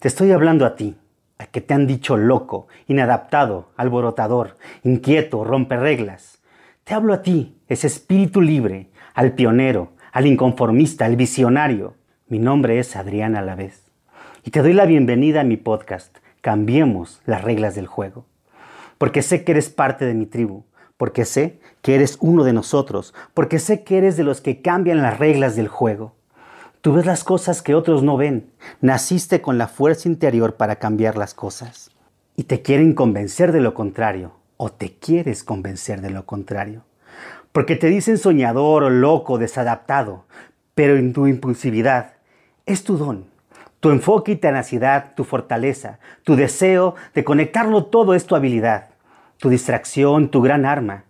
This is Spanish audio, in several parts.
Te estoy hablando a ti, al que te han dicho loco, inadaptado, alborotador, inquieto, reglas. Te hablo a ti, ese espíritu libre, al pionero, al inconformista, al visionario. Mi nombre es Adrián Alavés y te doy la bienvenida a mi podcast, Cambiemos las reglas del juego. Porque sé que eres parte de mi tribu, porque sé que eres uno de nosotros, porque sé que eres de los que cambian las reglas del juego. Tú ves las cosas que otros no ven. Naciste con la fuerza interior para cambiar las cosas. Y te quieren convencer de lo contrario, o te quieres convencer de lo contrario. Porque te dicen soñador loco, desadaptado, pero en tu impulsividad es tu don tu enfoque y tenacidad, tu fortaleza, tu deseo de conectarlo todo es tu habilidad, tu distracción, tu gran arma.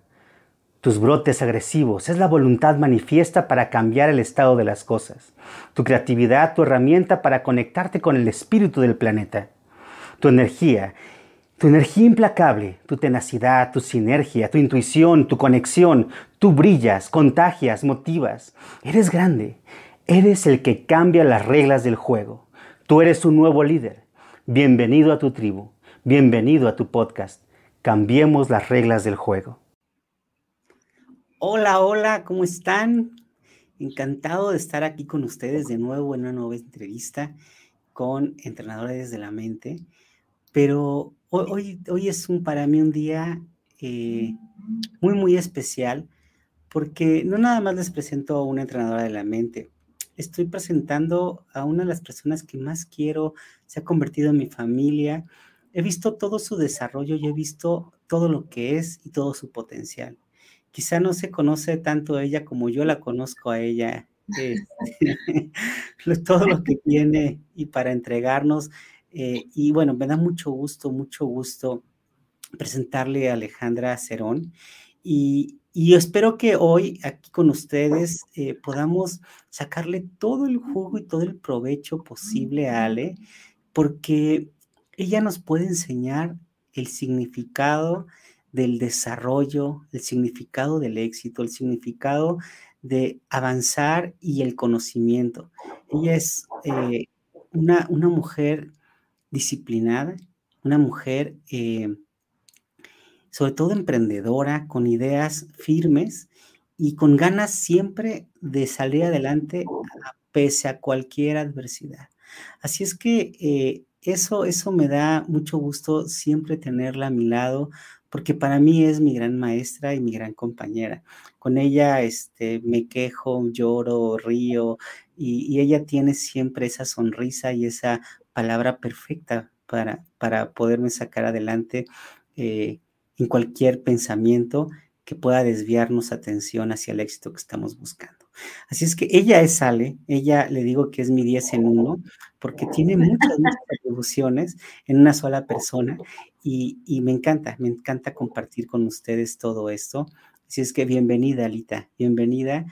Tus brotes agresivos es la voluntad manifiesta para cambiar el estado de las cosas. Tu creatividad, tu herramienta para conectarte con el espíritu del planeta. Tu energía, tu energía implacable, tu tenacidad, tu sinergia, tu intuición, tu conexión. Tú brillas, contagias, motivas. Eres grande. Eres el que cambia las reglas del juego. Tú eres un nuevo líder. Bienvenido a tu tribu. Bienvenido a tu podcast. Cambiemos las reglas del juego. Hola, hola, ¿cómo están? Encantado de estar aquí con ustedes de nuevo en una nueva entrevista con entrenadores de la mente. Pero hoy, hoy es un, para mí un día eh, muy, muy especial porque no nada más les presento a una entrenadora de la mente, estoy presentando a una de las personas que más quiero, se ha convertido en mi familia. He visto todo su desarrollo y he visto todo lo que es y todo su potencial. Quizá no se conoce tanto a ella como yo la conozco a ella, este, todo lo que tiene y para entregarnos. Eh, y bueno, me da mucho gusto, mucho gusto presentarle a Alejandra Cerón. Y, y espero que hoy aquí con ustedes eh, podamos sacarle todo el jugo y todo el provecho posible a Ale, porque ella nos puede enseñar el significado del desarrollo, el significado del éxito, el significado de avanzar y el conocimiento. Ella es eh, una, una, mujer disciplinada, una mujer eh, sobre todo emprendedora, con ideas firmes y con ganas siempre de salir adelante pese a cualquier adversidad. Así es que eh, eso, eso me da mucho gusto siempre tenerla a mi lado, porque para mí es mi gran maestra y mi gran compañera. Con ella este, me quejo, lloro, río, y, ella tiene siempre esa sonrisa y esa palabra perfecta para, para poderme sacar adelante. Eh, en cualquier pensamiento que pueda desviarnos atención hacia el éxito que estamos buscando. Así es que ella es Ale, ella le digo que es mi 10 en uno, porque tiene muchas, muchas atribuciones en una sola persona y, me encanta, me encanta compartir con ustedes todo esto. Así es que bienvenida, Alita, bienvenida.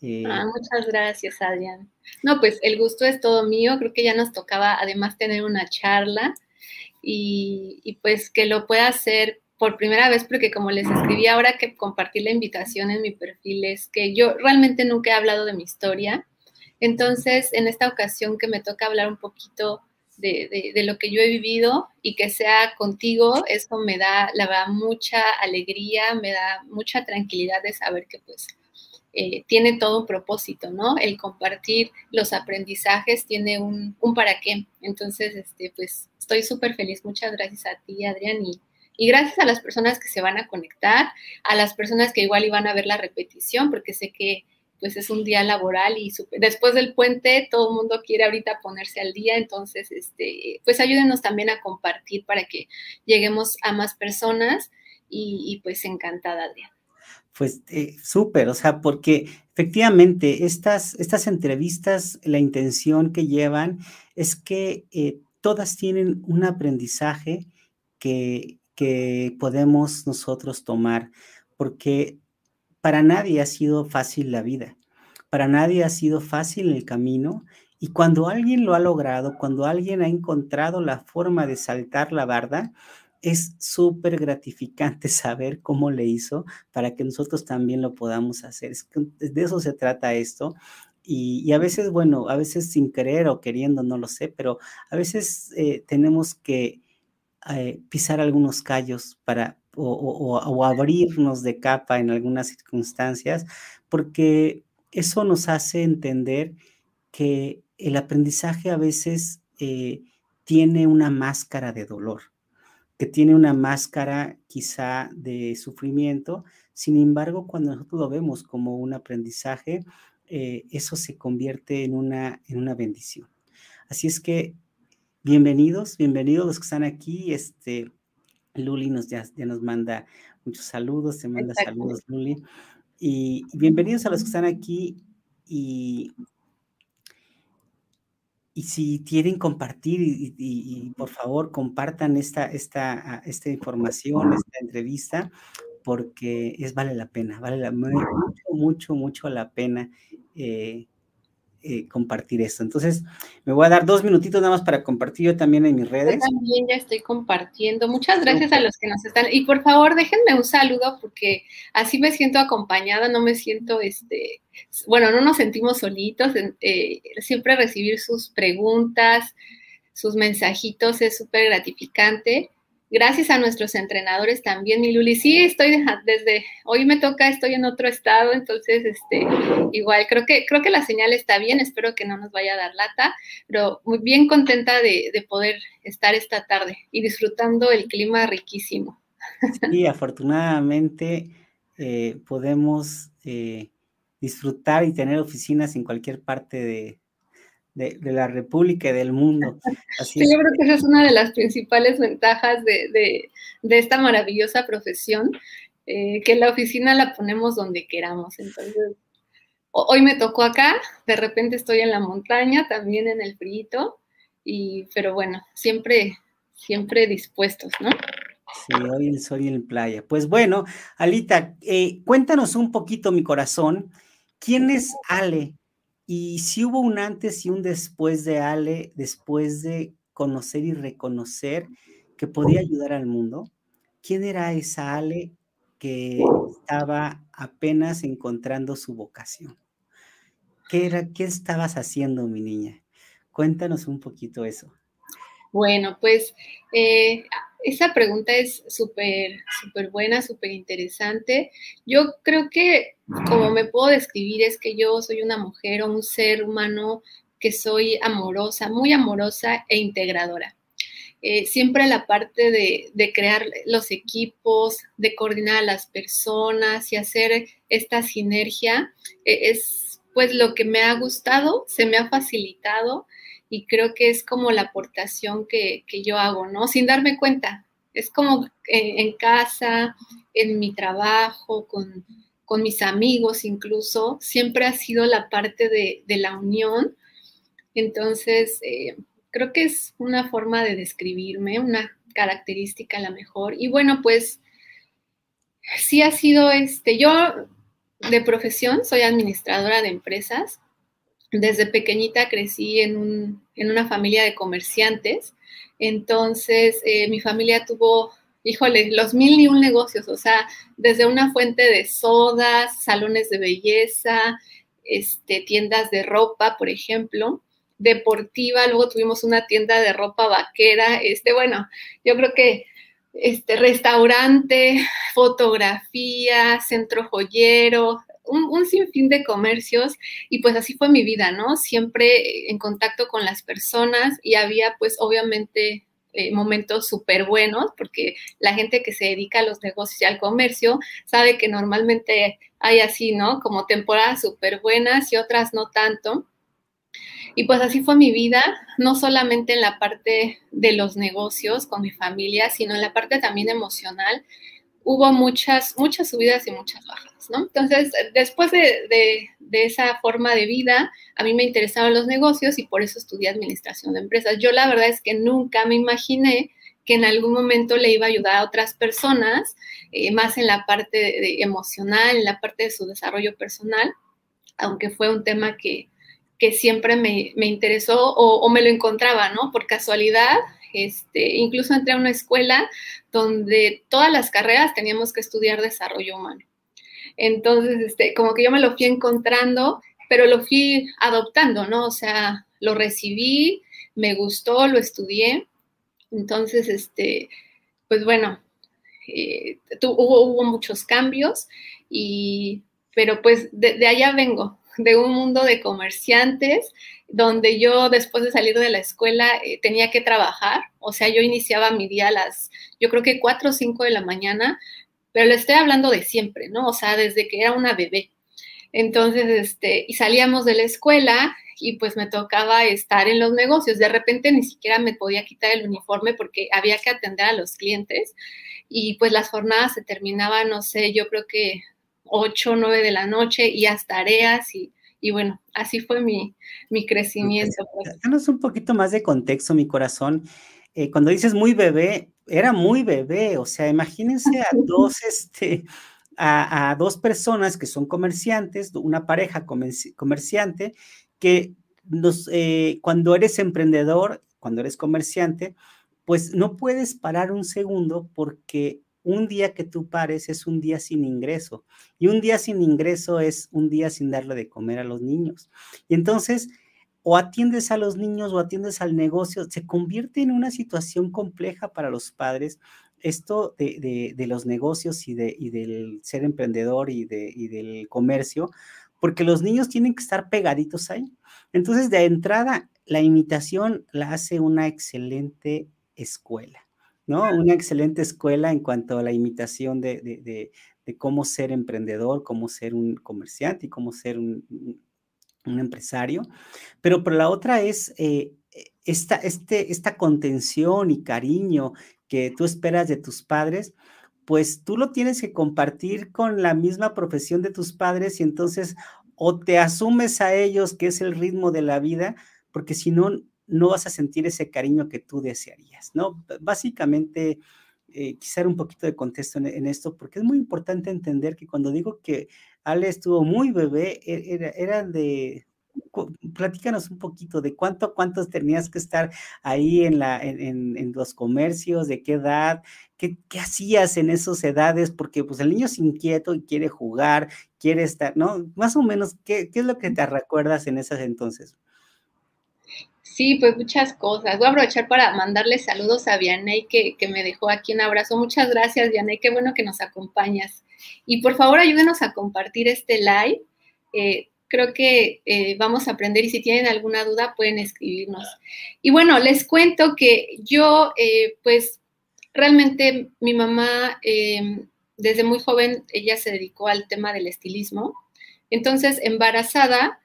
Eh. Ah, muchas gracias, Adrián. No, pues el gusto es todo mío, creo que ya nos tocaba además tener una charla y, y pues que lo pueda hacer por primera vez, porque como les escribí ahora que compartí la invitación en mi perfil, es que yo realmente nunca he hablado de mi historia. Entonces, en esta ocasión que me toca hablar un poquito de, lo que yo he vivido y que sea contigo, eso me da, la verdad, mucha alegría, me da mucha tranquilidad de saber que pues eh, tiene todo un propósito, ¿no? El compartir los aprendizajes tiene un, un para qué. Entonces, este, pues estoy súper feliz. Muchas gracias a ti, Adrián, y y gracias a las personas que se van a conectar, a las personas que igual iban a ver la repetición, porque sé que pues es un día laboral y después del puente todo el mundo quiere ahorita ponerse al día, entonces este, pues ayúdenos también a compartir para que lleguemos a más personas y, pues encantada, Adrián. Pues eh, súper, o sea, porque efectivamente estas, estas entrevistas, la intención que llevan es que eh, todas tienen un aprendizaje que, que podemos nosotros tomar, porque para nadie ha sido fácil la vida, para nadie ha sido fácil el camino, y cuando alguien lo ha logrado, cuando alguien ha encontrado la forma de saltar la barda, es súper gratificante saber cómo le hizo para que nosotros también lo podamos hacer. de eso se trata esto. Y, a veces, bueno, a veces sin querer o queriendo, no lo sé, pero a veces eh, tenemos que eh, pisar algunos callos para o, abrirnos de capa en algunas circunstancias, porque eso nos hace entender que el aprendizaje a veces eh, tiene una máscara de dolor, que tiene una máscara quizá de sufrimiento. Sin embargo, cuando nosotros lo vemos como un aprendizaje, eh, eso se convierte en una, en una bendición. Así es que bienvenidos, bienvenidos los que están aquí. Este, Luli nos ya, ya nos manda muchos saludos, te manda saludos, Luli. Y, bienvenidos a los que están aquí y, y si quieren compartir y, por favor compartan esta, esta, esta información, esta entrevista, porque es vale la pena, vale la, mucho, mucho, mucho la pena eh, eh, compartir esto. Entonces, me voy a dar dos minutitos nada más para compartir yo también en mis redes. Yo también ya estoy compartiendo. Muchas gracias a los que nos están. Y por favor, déjenme un saludo porque así me siento acompañada, no me siento, este, bueno, no nos sentimos solitos. Eh, siempre recibir sus preguntas, sus mensajitos es súper gratificante gracias a nuestros entrenadores también, mi Luli. Sí, estoy desde hoy me toca, estoy en otro estado, entonces, este, igual creo que creo que la señal está bien. Espero que no nos vaya a dar lata, pero muy bien contenta de, poder estar esta tarde y disfrutando el clima riquísimo. Sí, afortunadamente eh, podemos eh, disfrutar y tener oficinas en cualquier parte de, de, la República y del mundo. sí, yo creo que esa es una de las principales ventajas de, esta maravillosa profesión, eh, que la oficina la ponemos donde queramos. Entonces, hoy me tocó acá, de repente estoy en la montaña, también en el frío, y, pero bueno, siempre, siempre dispuestos, ¿no? Sí, hoy el sol y en playa. Pues bueno, Alita, eh, cuéntanos un poquito, mi corazón, ¿quién es Ale? Y si hubo un antes y un después de Ale, después de conocer y reconocer que podía ayudar al mundo, ¿quién era esa Ale que estaba apenas encontrando su vocación? ¿Qué, era, ¿Qué estabas haciendo, mi niña? Cuéntanos un poquito eso. Bueno, pues eh, esa pregunta es súper, súper buena, súper interesante. Yo creo que como me puedo describir es que yo soy una mujer o un ser humano que soy amorosa, muy amorosa e integradora. Eh, siempre la parte de, crear los equipos, de coordinar a las personas y hacer esta sinergia eh, es pues lo que me ha gustado, se me ha facilitado y creo que es como la aportación que, yo hago, ¿no? Sin darme cuenta. Es como en, casa, en mi trabajo, con, mis amigos incluso, siempre ha sido la parte de, la unión. Entonces, eh, creo que es una forma de describirme, una característica a la mejor. Y bueno, pues sí ha sido este, yo de profesión soy administradora de empresas. Desde pequeñita crecí en, una familia de comerciantes, entonces eh, mi familia tuvo, híjole, los mil y un negocios, o sea, desde una fuente de sodas, salones de belleza, este, tiendas de ropa, por ejemplo, deportiva, luego tuvimos una tienda de ropa vaquera, este, bueno, yo creo que este restaurante, fotografía, centro joyero, un, sinfín de comercios y pues así fue mi vida, ¿no? Siempre en contacto con las personas y había pues obviamente eh, momentos súper buenos porque la gente que se dedica a los negocios y al comercio sabe que normalmente hay así, ¿no? Como temporadas súper buenas y otras no tanto. Y pues así fue mi vida, no solamente en la parte de los negocios con mi familia, sino en la parte también emocional hubo muchas, muchas subidas y muchas bajas, ¿no? Entonces, después de, esa forma de vida, a mí me interesaban los negocios y por eso estudié administración de empresas. Yo la verdad es que nunca me imaginé que en algún momento le iba a ayudar a otras personas, eh, más en la parte emocional, en la parte de su desarrollo personal, aunque fue un tema que, siempre me, interesó o, me lo encontraba, ¿no? Por casualidad, este, incluso entré a una escuela donde todas las carreras teníamos que estudiar desarrollo humano. Entonces, este, como que yo me lo fui encontrando, pero lo fui adoptando, ¿no? O sea, lo recibí, me gustó, lo estudié. Entonces, este, pues bueno, eh, hubo, muchos cambios, y, pero pues de, allá vengo, de un mundo de comerciantes, donde yo después de salir de la escuela eh, tenía que trabajar, o sea, yo iniciaba mi día a las, yo creo que 4 o 5 de la mañana, pero le estoy hablando de siempre, ¿no? O sea, desde que era una bebé. Entonces, este, y salíamos de la escuela y pues me tocaba estar en los negocios. De repente ni siquiera me podía quitar el uniforme porque había que atender a los clientes y pues las jornadas se terminaban, no sé, yo creo que 8 o 9 de la noche y hasta tareas y, bueno, así fue mi, mi crecimiento. Pues. Danos un poquito más de contexto, mi corazón. Eh, cuando dices muy bebé, era muy bebé, o sea, imagínense a dos, este, a, dos personas que son comerciantes, una pareja comerciante, que nos, eh, cuando eres emprendedor, cuando eres comerciante, pues no puedes parar un segundo porque un día que tú pares es un día sin ingreso y un día sin ingreso es un día sin darle de comer a los niños. Y entonces, o atiendes a los niños o atiendes al negocio, se convierte en una situación compleja para los padres. Esto de, los negocios y, de, y del ser emprendedor y, de, y del comercio, porque los niños tienen que estar pegaditos ahí. Entonces, de entrada, la imitación la hace una excelente escuela, ¿no? Una excelente escuela en cuanto a la imitación de, cómo ser emprendedor, cómo ser un comerciante y cómo ser un, empresario. Pero por la otra es eh, esta, este, esta contención y cariño que tú esperas de tus padres, pues tú lo tienes que compartir con la misma profesión de tus padres y entonces o te asumes a ellos que es el ritmo de la vida, porque si no, no vas a sentir ese cariño que tú desearías, ¿no? Básicamente, eh, quisiera un poquito de contexto en, esto, porque es muy importante entender que cuando digo que Ale estuvo muy bebé, e, era, de, platícanos un poquito de cuánto, cuántos tenías que estar ahí en, la, en, los comercios, de qué edad, qué, qué, hacías en esas edades, porque pues el niño es inquieto y quiere jugar, quiere estar, ¿no? Más o menos, ¿qué, qué es lo que te recuerdas en esas entonces? Sí, pues muchas cosas. Voy a aprovechar para mandarle saludos a Vianey que, me dejó aquí un abrazo. Muchas gracias, Vianey, qué bueno que nos acompañas. Y por favor, ayúdenos a compartir este live. Eh, creo que eh, vamos a aprender y si tienen alguna duda pueden escribirnos. Y bueno, les cuento que yo, eh, pues realmente mi mamá, em, desde muy joven, ella se dedicó al tema del estilismo. Entonces, embarazada,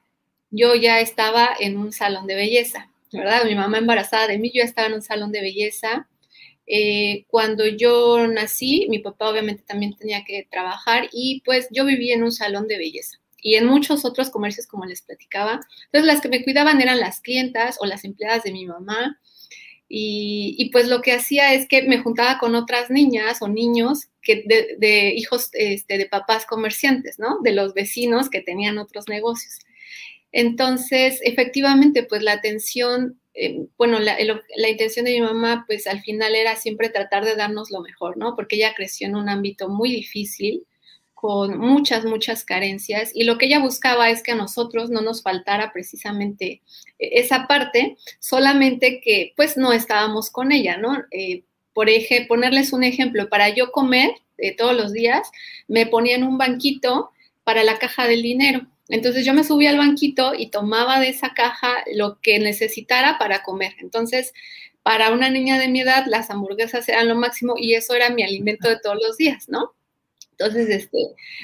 yo ya estaba en un salón de belleza, ¿verdad? Mi mamá embarazada de mí, yo estaba en un salón de belleza. Eh, cuando yo nací, mi papá obviamente también tenía que trabajar y pues yo vivía en un salón de belleza y en muchos otros comercios, como les platicaba. Entonces, las que me cuidaban eran las clientas o las empleadas de mi mamá. Y, pues lo que hacía es que me juntaba con otras niñas o niños que de, hijos este, de papás comerciantes, ¿no? De los vecinos que tenían otros negocios. Entonces, efectivamente, pues la atención, eh, bueno, la, la, intención de mi mamá, pues al final era siempre tratar de darnos lo mejor, ¿no? Porque ella creció en un ámbito muy difícil con muchas, muchas carencias y lo que ella buscaba es que a nosotros no nos faltara precisamente e, esa parte, solamente que pues no estábamos con ella, ¿no? Eh, por ejemplo, ponerles un ejemplo, para yo comer eh, todos los días, me ponían un banquito para la caja del dinero. Entonces yo me subía al banquito y tomaba de esa caja lo que necesitara para comer. Entonces, para una niña de mi edad, las hamburguesas eran lo máximo y eso era mi alimento de todos los días, ¿no? Entonces, este,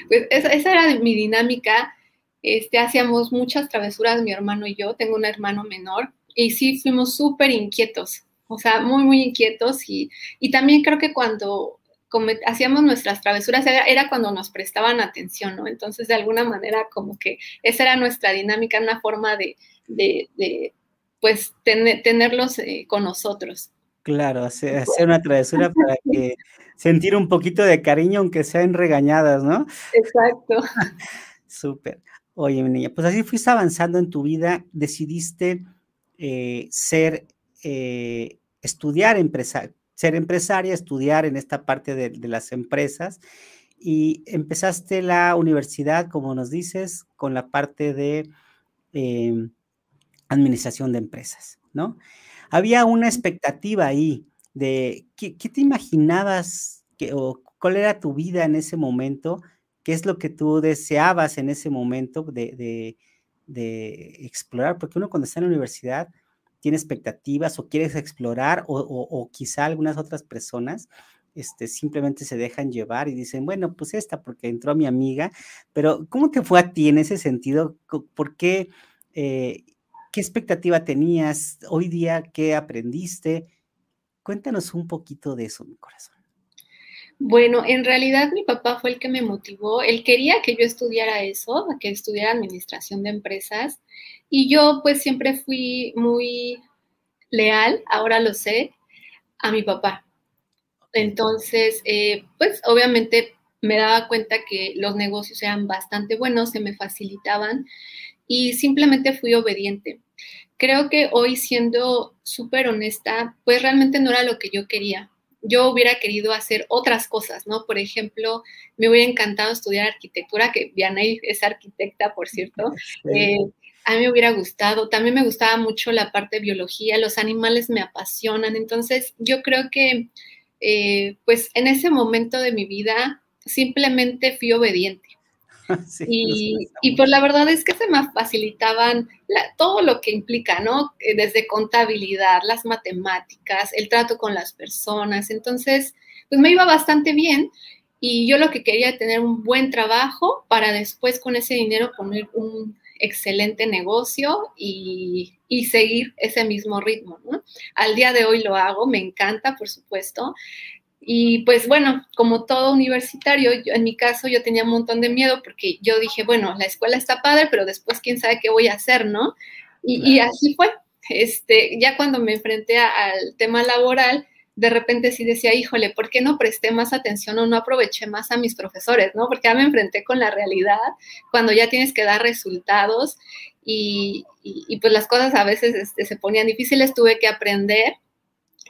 pues esa, era mi dinámica. Este, hacíamos muchas travesuras mi hermano y yo, tengo un hermano menor, y sí fuimos súper inquietos, o sea, muy, muy inquietos. Y, y también creo que cuando hacíamos nuestras travesuras era, cuando nos prestaban atención, ¿no? Entonces, de alguna manera, como que esa era nuestra dinámica, una forma de, de, de pues, tenerlos eh, con nosotros. Claro, hacer, hacer una travesura para que sentir un poquito de cariño, aunque sean regañadas, ¿no? Exacto. Súper. Oye, mi niña, pues así fuiste avanzando en tu vida, decidiste eh, ser, eh, estudiar empresa, ser empresaria, estudiar en esta parte de, las empresas y empezaste la universidad, como nos dices, con la parte de em, administración de empresas, ¿no? Había una expectativa ahí de qué, te imaginabas que, o cuál era tu vida en ese momento, qué es lo que tú deseabas en ese momento de, explorar, porque uno cuando está en la universidad tiene expectativas o quieres explorar o, quizá algunas otras personas este, simplemente se dejan llevar y dicen, bueno, pues esta porque entró mi amiga, pero ¿cómo te fue a ti en ese sentido? ¿Por qué? Eh, ¿Qué expectativa tenías hoy día? ¿Qué aprendiste? Cuéntanos un poquito de eso, mi corazón. Bueno, en realidad mi papá fue el que me motivó. Él quería que yo estudiara eso, que estudiara administración de empresas. Y yo pues siempre fui muy leal, ahora lo sé, a mi papá. Entonces, eh, pues obviamente me daba cuenta que los negocios eran bastante buenos, se me facilitaban y simplemente fui obediente. Creo que hoy siendo súper honesta, pues realmente no era lo que yo quería. Yo hubiera querido hacer otras cosas, ¿no? Por ejemplo, me hubiera encantado estudiar arquitectura, que Vianey es arquitecta, por cierto. Eh, a mí me hubiera gustado. También me gustaba mucho la parte de biología, los animales me apasionan. Entonces, yo creo que, eh, pues en ese momento de mi vida, simplemente fui obediente. y, pues la verdad es que se me facilitaban todo lo que implica, ¿no? Eh, desde contabilidad, las matemáticas, el trato con las personas. Entonces, pues me iba bastante bien y yo lo que quería era tener un buen trabajo para después con ese dinero poner un excelente negocio y, y seguir ese mismo ritmo, ¿no? Al día de hoy lo hago, me encanta, por supuesto, y pues bueno, como todo universitario, en mi caso yo tenía un montón de miedo porque yo dije, bueno, la escuela está padre, pero después quién sabe qué voy a hacer, ¿no? Y, así fue. Este, ya cuando me enfrenté al tema laboral, de repente sí decía, híjole, ¿por qué no presté más atención o no aproveché más a mis profesores, ¿no? Porque ya me enfrenté con la realidad, cuando ya tienes que dar resultados y, pues las cosas a veces este, se ponían difíciles, tuve que aprender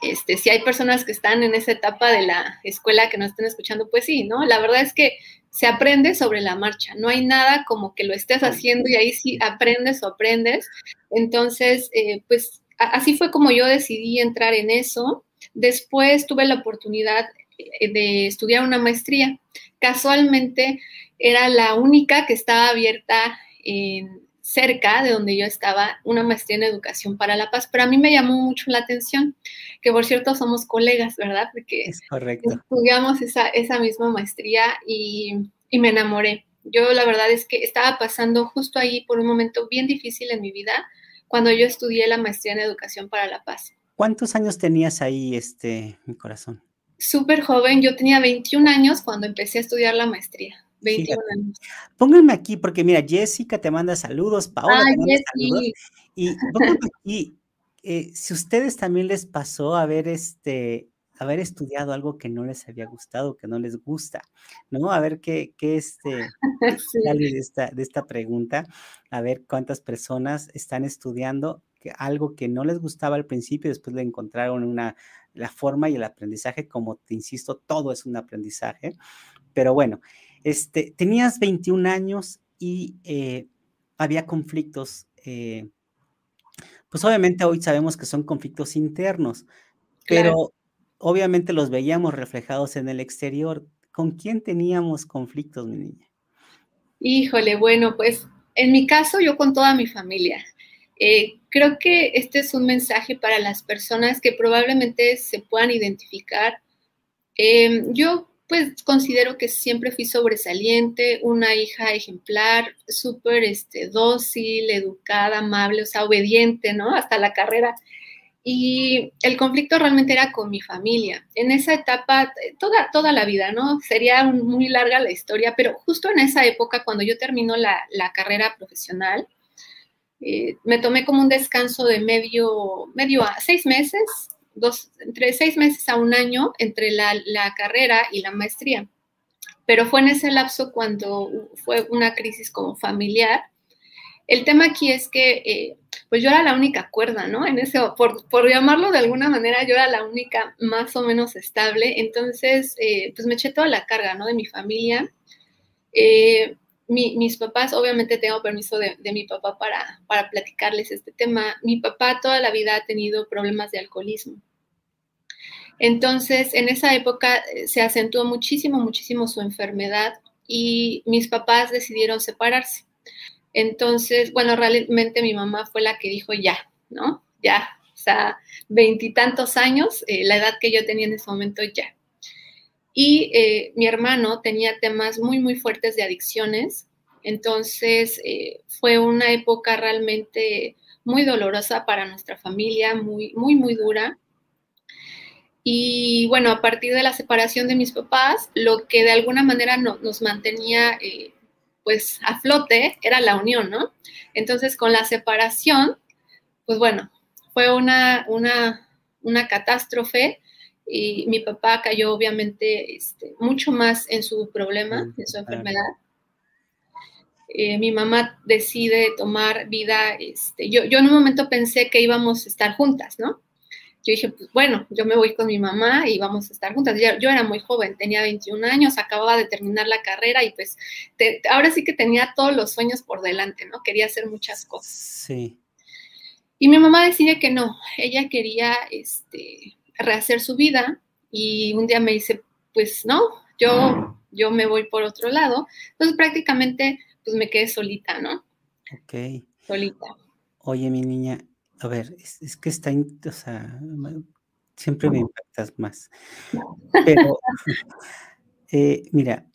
este, si hay personas que están en esa etapa de la escuela que no estén escuchando, pues sí, ¿no? La verdad es que se aprende sobre la marcha, no hay nada como que lo estés haciendo y ahí sí aprendes o aprendes. Entonces, eh, pues así fue como yo decidí entrar en eso. Después tuve la oportunidad eh, de estudiar una maestría. Casualmente era la única que estaba abierta en, cerca de donde yo estaba una maestría en educación para la paz, pero a mí me llamó mucho la atención, que por cierto somos colegas, ¿verdad? Porque es correcto. estudiamos esa, esa misma maestría y, y me enamoré. Yo la verdad es que estaba pasando justo ahí por un momento bien difícil en mi vida cuando yo estudié la maestría en educación para la paz. ¿Cuántos años tenías ahí, este, mi corazón? Súper joven, yo tenía 21 años cuando empecé a estudiar la maestría. 21 años. Pónganme aquí, porque mira, Jessica te manda saludos, Paola te manda saludos. Y pónganme aquí, eh, si ustedes también les pasó a ver este haber estudiado algo que no les había gustado, que no les gusta, ¿no? A ver qué, qué este, sale de esta, de esta pregunta, a ver cuántas personas están estudiando que algo que no les gustaba al principio, después le encontraron una, la forma y el aprendizaje, como te insisto, todo es un aprendizaje, pero bueno, este, tenías 21 años y eh, había conflictos. Eh, pues obviamente hoy sabemos que son conflictos internos, pero obviamente los veíamos reflejados en el exterior. ¿Con quién teníamos conflictos, mi niña? Híjole, bueno, pues en mi caso yo con toda mi familia. Eh, creo que este es un mensaje para las personas que probablemente se puedan identificar. Em, yo pues considero que siempre fui sobresaliente, una hija ejemplar, súper este, dócil, educada, amable, o sea, obediente, ¿no? Hasta la carrera. Y el conflicto realmente era con mi familia. En esa etapa, toda, toda la vida, ¿no? Sería muy larga la historia, pero justo en esa época, cuando yo termino la, carrera profesional, eh, me tomé como un descanso de medio, medio a seis meses dos, entre seis meses a un año entre la, carrera y la maestría. Pero fue en ese lapso cuando fue una crisis como familiar. El tema aquí es que, eh, pues yo era la única cuerda, ¿no? En ese, por, por, llamarlo de alguna manera, yo era la única más o menos estable. Entonces, eh, pues me eché toda la carga, ¿no? De mi familia. Eh, mis papás, obviamente tengo permiso de, mi papá para, para platicarles este tema. Mi papá toda la vida ha tenido problemas de alcoholismo. Entonces, en esa época eh, se acentuó muchísimo, muchísimo su enfermedad y mis papás decidieron separarse. Entonces, bueno, realmente mi mamá fue la que dijo ya, ¿no? Ya, o sea, veintitantos años, eh, la edad que yo tenía en ese momento ya. Y eh, mi hermano tenía temas muy, muy fuertes de adicciones. Entonces, fue una época realmente muy dolorosa para nuestra familia, muy, muy, muy dura. Y bueno, a partir de la separación de mis papás, lo que de alguna manera nos mantenía pues a flote era la unión, ¿no? Entonces con la separación, pues bueno, fue una, una, una catástrofe y mi papá cayó obviamente este, mucho más en su problema, en su enfermedad. Eh, mi mamá decide tomar vida, este, yo, yo en un momento pensé que íbamos a estar juntas, ¿no? Yo dije, pues bueno, yo me voy con mi mamá y vamos a estar juntas. Yo, era muy joven, tenía 21 años, acababa de terminar la carrera y pues ahora sí que tenía todos los sueños por delante, ¿no? Quería hacer muchas cosas. Sí. Y mi mamá decide que no, ella quería este, rehacer su vida y un día me dice, pues no, yo, yo me voy por otro lado. Entonces prácticamente pues me quedé solita, ¿no? Ok. Solita. Oye, mi niña, a ver, es, que está, o sea, siempre me impactas más. Pero, eh, mira,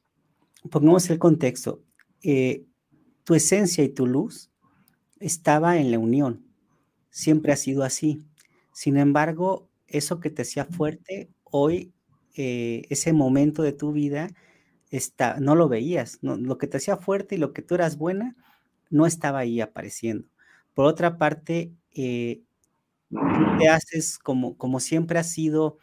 pongamos el contexto. Eh, tu esencia y tu luz estaba en la unión. Siempre ha sido así. Sin embargo, eso que te hacía fuerte, hoy, eh, ese momento de tu vida, está, no lo veías. lo que te hacía fuerte y lo que tú eras buena, no estaba ahí apareciendo. Por otra parte, eh, te haces como, como siempre has sido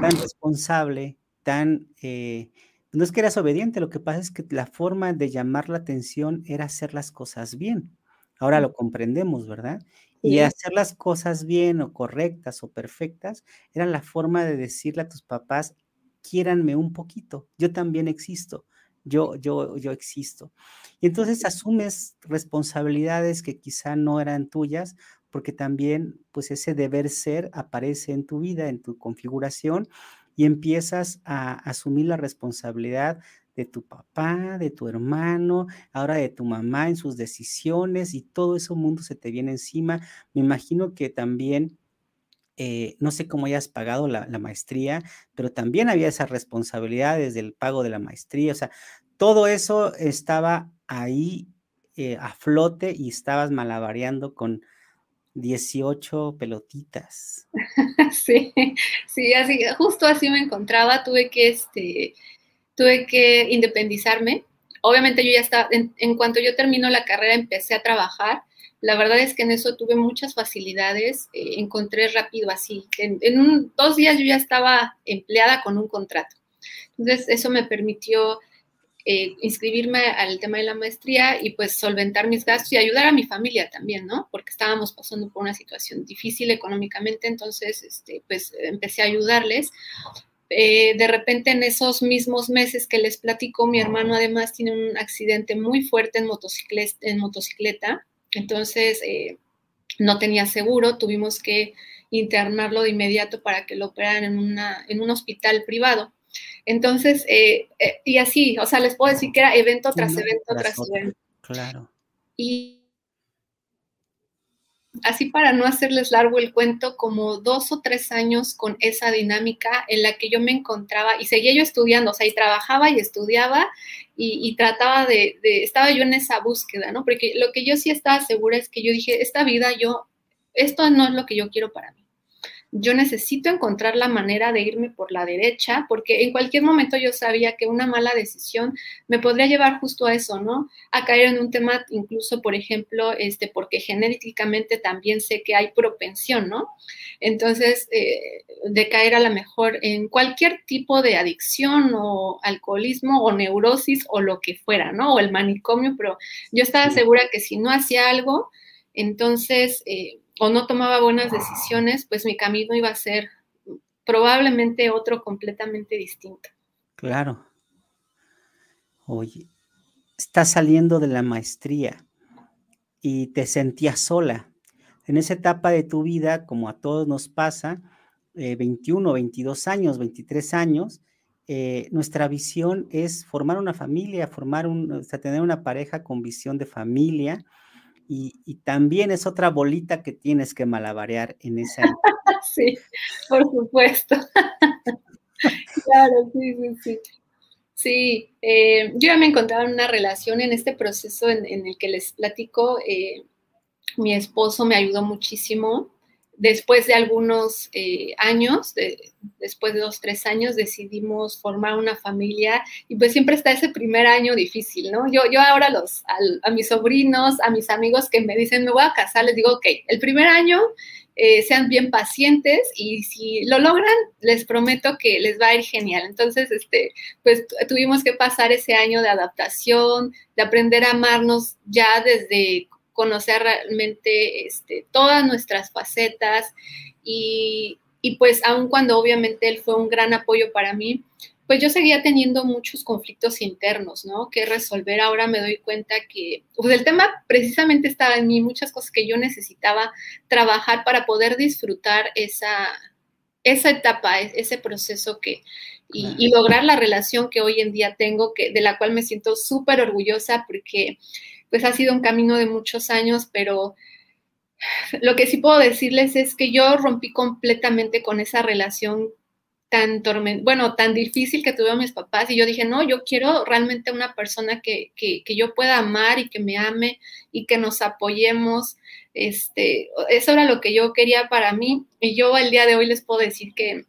tan responsable, tan... Eh, no es que eras obediente, lo que pasa es que la forma de llamar la atención era hacer las cosas bien. Ahora lo comprendemos, ¿verdad? Y hacer las cosas bien o correctas o perfectas era la forma de decirle a tus papás, quiéranme un poquito, yo también existo, yo, yo, yo existo. Y entonces asumes responsabilidades que quizá no eran tuyas porque también pues ese deber ser aparece en tu vida, en tu configuración y empiezas a asumir la responsabilidad de tu papá, de tu hermano, ahora de tu mamá en sus decisiones y todo ese mundo se te viene encima. Me imagino que también, eh, no sé cómo hayas pagado la, maestría, pero también había esas responsabilidades del pago de la maestría, o sea, todo eso estaba ahí eh, a flote y estabas malabareando con, 18 pelotitas. Sí, sí, así, justo así me encontraba, tuve que, este, tuve que independizarme. Obviamente yo ya estaba, en, cuanto yo termino la carrera empecé a trabajar. La verdad es que en eso tuve muchas facilidades, eh, encontré rápido así. En, dos días yo ya estaba empleada con un contrato. Entonces eso me permitió eh, inscribirme al tema de la maestría y pues solventar mis gastos y ayudar a mi familia también, ¿no? Porque estábamos pasando por una situación difícil económicamente, entonces, este, pues empecé a ayudarles. Eh, de repente en esos mismos meses que les platico, mi hermano además tiene un accidente muy fuerte en motocicleta entonces eh, no tenía seguro, tuvimos que internarlo de inmediato para que lo operaran en, una, en un hospital privado. Entonces, eh, eh, y así, o sea, les puedo decir que era evento tras evento tras, evento. Claro. Y así para no hacerles largo el cuento, como dos o tres años con esa dinámica en la que yo me encontraba y seguía yo estudiando, o sea, y trabajaba y estudiaba y, trataba de, de, estaba yo en esa búsqueda, ¿no? Porque lo que yo sí estaba segura es que yo dije, esta vida yo, esto no es lo que yo quiero para mí yo necesito encontrar la manera de irme por la derecha, porque en cualquier momento yo sabía que una mala decisión me podría llevar justo a eso, ¿no? A caer en un tema, incluso, por ejemplo, este, porque genéticamente también sé que hay propensión, ¿no? Entonces, eh, de caer a lo mejor en cualquier tipo de adicción o alcoholismo o neurosis o lo que fuera, ¿no? O el manicomio, pero yo estaba segura que si no hacía algo, entonces... Eh, o no tomaba buenas decisiones, pues mi camino iba a ser probablemente otro completamente distinto. Claro. Oye, estás saliendo de la maestría y te sentías sola. En esa etapa de tu vida, como a todos nos pasa, 21, 22 años, 23 años, eh, nuestra visión es formar una familia, formar un, o sea, tener una pareja con visión de familia y, también es otra bolita que tienes que malabarear en esa. sí, por supuesto. claro, sí, sí, sí. Sí, eh, yo ya me encontraba en una relación en este proceso en, en el que les platico. Eh, mi esposo me ayudó muchísimo después de algunos eh, años, después de dos, tres años, decidimos formar una familia y pues siempre está ese primer año difícil, ¿no? Yo, yo ahora los, a, mis sobrinos, a mis amigos que me dicen me voy a casar, les digo, ok, el primer año eh, sean bien pacientes y si lo logran, les prometo que les va a ir genial. Entonces, este, pues tuvimos que pasar ese año de adaptación, de aprender a amarnos ya desde conocer realmente este, todas nuestras facetas y, y pues aun cuando obviamente él fue un gran apoyo para mí, pues yo seguía teniendo muchos conflictos internos, ¿no? Que resolver. Ahora me doy cuenta que pues el tema precisamente estaba en mí, muchas cosas que yo necesitaba trabajar para poder disfrutar esa, esa etapa, e-, ese proceso que, y, y, lograr la relación que hoy en día tengo, que, de la cual me siento súper orgullosa porque pues ha sido un camino de muchos años, pero lo que sí puedo decirles es que yo rompí completamente con esa relación tan bueno, tan difícil que tuve a mis papás y yo dije, no, yo quiero realmente una persona que, que, que, yo pueda amar y que me ame y que nos apoyemos. Este, eso era lo que yo quería para mí y yo al día de hoy les puedo decir que,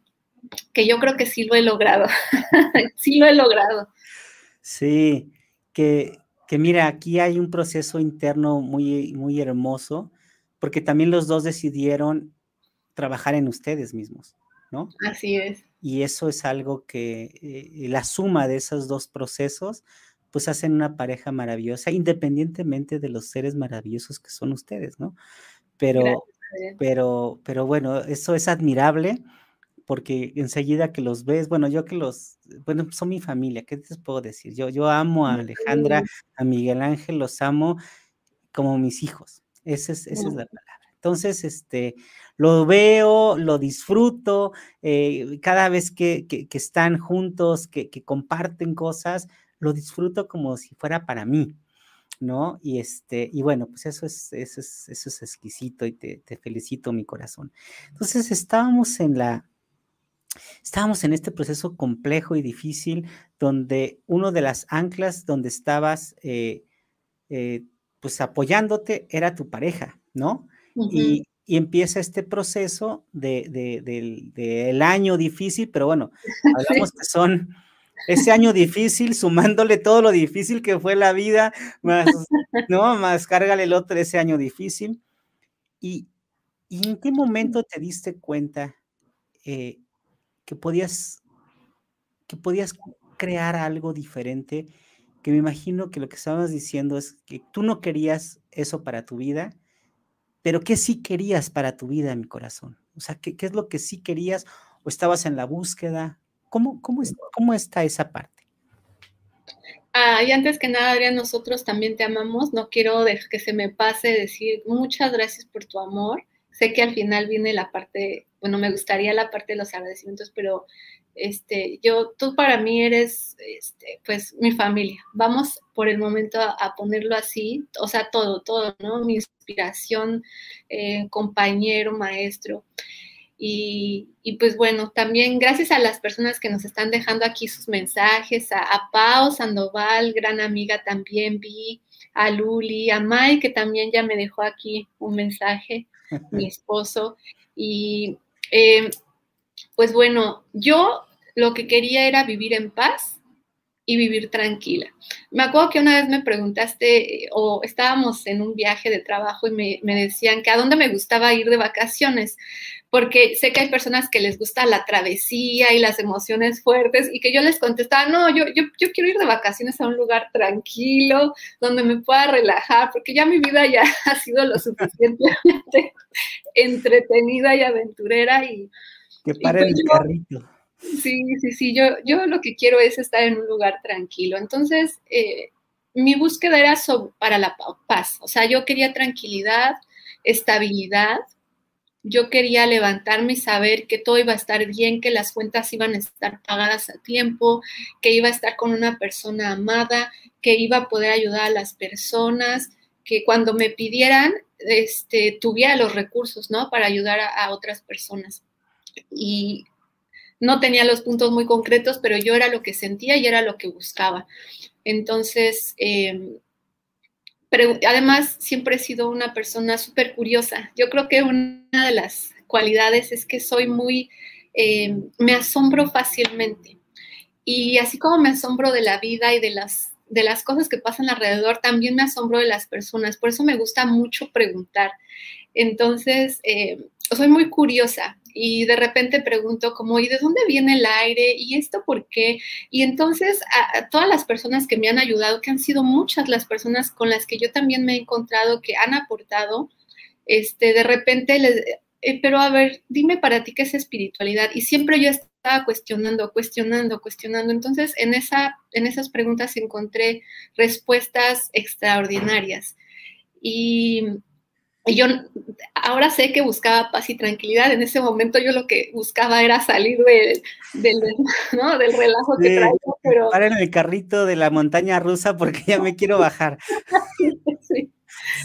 que yo creo que sí lo he logrado, sí lo he logrado. Sí, que que mira, aquí hay un proceso interno muy, muy hermoso, porque también los dos decidieron trabajar en ustedes mismos, ¿no? Así es. Y eso es algo que eh, la suma de esos dos procesos, pues hacen una pareja maravillosa, independientemente de los seres maravillosos que son ustedes, ¿no? Pero, pero, pero bueno, eso es admirable porque enseguida que los ves, bueno, yo que los, bueno, son mi familia, ¿qué te puedo decir? Yo, yo amo a Alejandra, a Miguel Ángel, los amo como mis hijos, esa es, esa es la palabra. Entonces, este, lo veo, lo disfruto, eh, cada vez que, que, que, están juntos, que, que comparten cosas, lo disfruto como si fuera para mí. ¿no? Y este, y bueno, pues eso es, eso es, eso es exquisito y te, te felicito mi corazón. Entonces estábamos en la, Estábamos en este proceso complejo y difícil donde uno de las anclas donde estabas eh, eh, pues apoyándote era tu pareja, ¿no? Uh -huh. y, y, empieza este proceso de, de, de, del año difícil, pero bueno, hablamos sí. que son ese año difícil, sumándole todo lo difícil que fue la vida, más, ¿no? Más cárgale el otro ese año difícil. ¿Y, y en qué momento te diste cuenta eh, que podías, que podías crear algo diferente, que me imagino que lo que estabas diciendo es que tú no querías eso para tu vida, pero ¿qué sí querías para tu vida, mi corazón? O sea, ¿qué, qué es lo que sí querías o estabas en la búsqueda? ¿Cómo, cómo, es, cómo está esa parte? Ah, y antes que nada, Adrián, nosotros también te amamos. No quiero que se me pase decir muchas gracias por tu amor. Sé que al final viene la parte bueno, me gustaría la parte de los agradecimientos, pero este, yo, tú para mí eres, este, pues, mi familia. Vamos por el momento a, ponerlo así, o sea, todo, todo, ¿no? Mi inspiración, eh, compañero, maestro. Y, y, pues bueno, también gracias a las personas que nos están dejando aquí sus mensajes, a, a Sandoval, gran amiga también vi, a Luli, a Mai, que también ya me dejó aquí un mensaje, mi esposo. Y, eh, pues bueno, yo lo que quería era vivir en paz y vivir tranquila. Me acuerdo que una vez me preguntaste, o estábamos en un viaje de trabajo y me, me, decían que a dónde me gustaba ir de vacaciones, porque sé que hay personas que les gusta la travesía y las emociones fuertes y que yo les contestaba, no, yo, yo, yo quiero ir de vacaciones a un lugar tranquilo, donde me pueda relajar, porque ya mi vida ya ha sido lo suficientemente entretenida y aventurera y... Que pare el carrito Sí, sí, sí, yo, yo lo que quiero es estar en un lugar tranquilo. Entonces, eh, mi búsqueda era para la paz, o sea, yo quería tranquilidad, estabilidad, yo quería levantarme y saber que todo iba a estar bien, que las cuentas iban a estar pagadas a tiempo, que iba a estar con una persona amada, que iba a poder ayudar a las personas, que cuando me pidieran, este, tuviera los recursos, ¿no? Para ayudar a, otras personas. Y no tenía los puntos muy concretos, pero yo era lo que sentía y era lo que buscaba. Entonces, em, pero además siempre he sido una persona súper curiosa. Yo creo que una de las cualidades es que soy muy, em, me asombro fácilmente. Y así como me asombro de la vida y de las de las cosas que pasan alrededor, también me asombro de las personas. Por eso me gusta mucho preguntar. Entonces, eh, soy muy curiosa y de repente pregunto como, ¿y de dónde viene el aire? ¿Y esto por qué? Y entonces a, todas las personas que me han ayudado, que han sido muchas las personas con las que yo también me he encontrado, que han aportado, este, de repente les, eh, pero a ver, dime para ti qué es espiritualidad. Y siempre yo estaba cuestionando, cuestionando, cuestionando. Entonces, en, esa, en esas preguntas encontré respuestas extraordinarias. Y, yo ahora sé que buscaba paz y tranquilidad. En ese momento yo lo que buscaba era salir del, del, del relajo que traigo. Pero... Para en el carrito de la montaña rusa porque ya me quiero bajar. sí,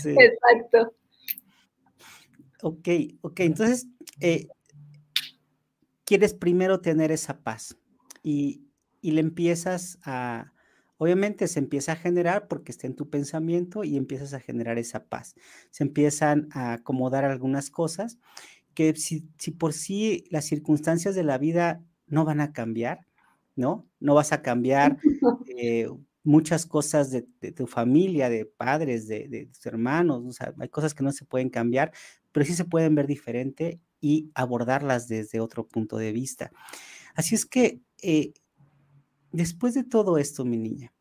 exacto. Ok, ok, entonces eh, quieres primero tener esa paz y, le empiezas a, obviamente se empieza a generar porque está en tu pensamiento y empiezas a generar esa paz. Se empiezan a acomodar algunas cosas que si, por sí las circunstancias de la vida no van a cambiar, ¿no? No vas a cambiar eh, muchas cosas de, tu familia, de padres, de, de, tus hermanos, o sea, hay cosas que no se pueden cambiar, pero sí se pueden ver diferente y abordarlas desde otro punto de vista. Así es que, eh, después de todo esto, mi niña,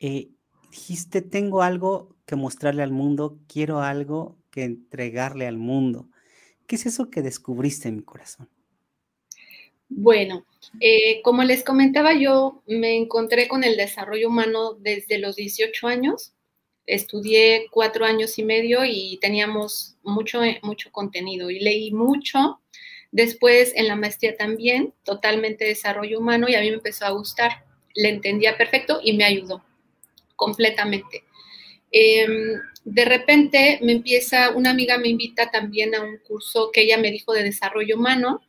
eh, dijiste, tengo algo que mostrarle al mundo, quiero algo que entregarle al mundo. ¿Qué es eso que descubriste en mi corazón? Bueno, eh, como les comentaba, yo me encontré con el desarrollo humano desde los 18 años estudié cuatro años y medio y teníamos mucho, mucho contenido y leí mucho. Después en la maestría también, totalmente desarrollo humano y a mí me empezó a gustar. Le entendía perfecto y me ayudó completamente. Em, de repente me empieza, una amiga me invita también a un curso que ella me dijo de desarrollo humano,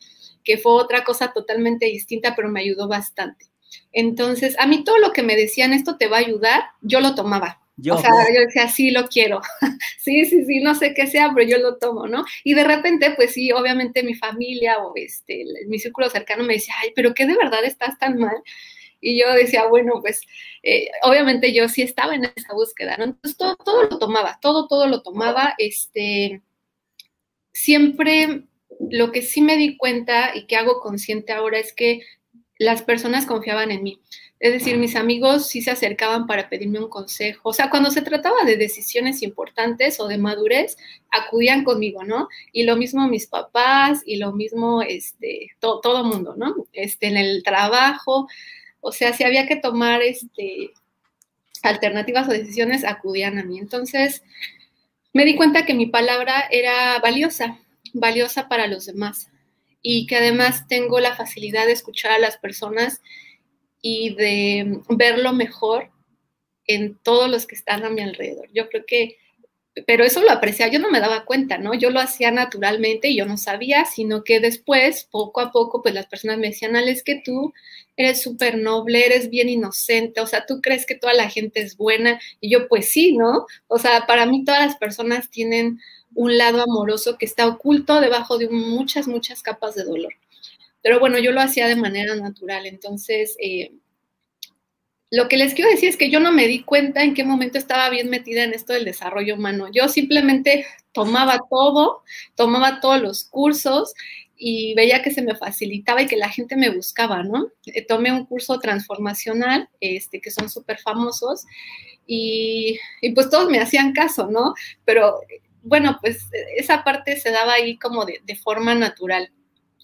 que fue otra cosa totalmente distinta, pero me ayudó bastante. Entonces, a mí todo lo que me decían, esto te va a ayudar, yo lo tomaba yo, o sea, yo decía, sí, lo quiero. sí, sí, sí, no sé qué sea, pero yo lo tomo, ¿no? Y de repente, pues sí, obviamente mi familia o este, mi círculo cercano me decía, ay, pero ¿qué de verdad estás tan mal? Y yo decía, bueno, pues eh, obviamente yo sí estaba en esa búsqueda, ¿no? Entonces todo, todo lo tomaba, todo, todo lo tomaba. Este, siempre lo que sí me di cuenta y que hago consciente ahora es que las personas confiaban en mí. Es decir, mis amigos sí se acercaban para pedirme un consejo. O sea, cuando se trataba de decisiones importantes o de madurez, acudían conmigo, ¿no? Y lo mismo mis papás y lo mismo este, todo mundo, ¿no? Este, en el trabajo. O sea, si había que tomar este, alternativas o decisiones, acudían a mí. Entonces, me di cuenta que mi palabra era valiosa, valiosa para los demás. Y que además tengo la facilidad de escuchar a las personas y de ver lo mejor en todos los que están a mi alrededor. Yo creo que, pero eso lo apreciaba, yo no me daba cuenta, ¿no? Yo lo hacía naturalmente y yo no sabía, sino que después, poco a poco, pues las personas me decían, Ale, es que tú eres súper noble, eres bien inocente, o sea, tú crees que toda la gente es buena, y yo pues sí, ¿no? O sea, para mí todas las personas tienen un lado amoroso que está oculto debajo de muchas, muchas capas de dolor. Pero bueno, yo lo hacía de manera natural. Entonces, eh, lo que les quiero decir es que yo no me di cuenta en qué momento estaba bien metida en esto del desarrollo humano. Yo simplemente tomaba todo, tomaba todos los cursos y veía que se me facilitaba y que la gente me buscaba, ¿no? Eh, tomé un curso transformacional, este, que son súper famosos, y, pues todos me hacían caso, ¿no? Pero bueno, pues esa parte se daba ahí como de forma natural.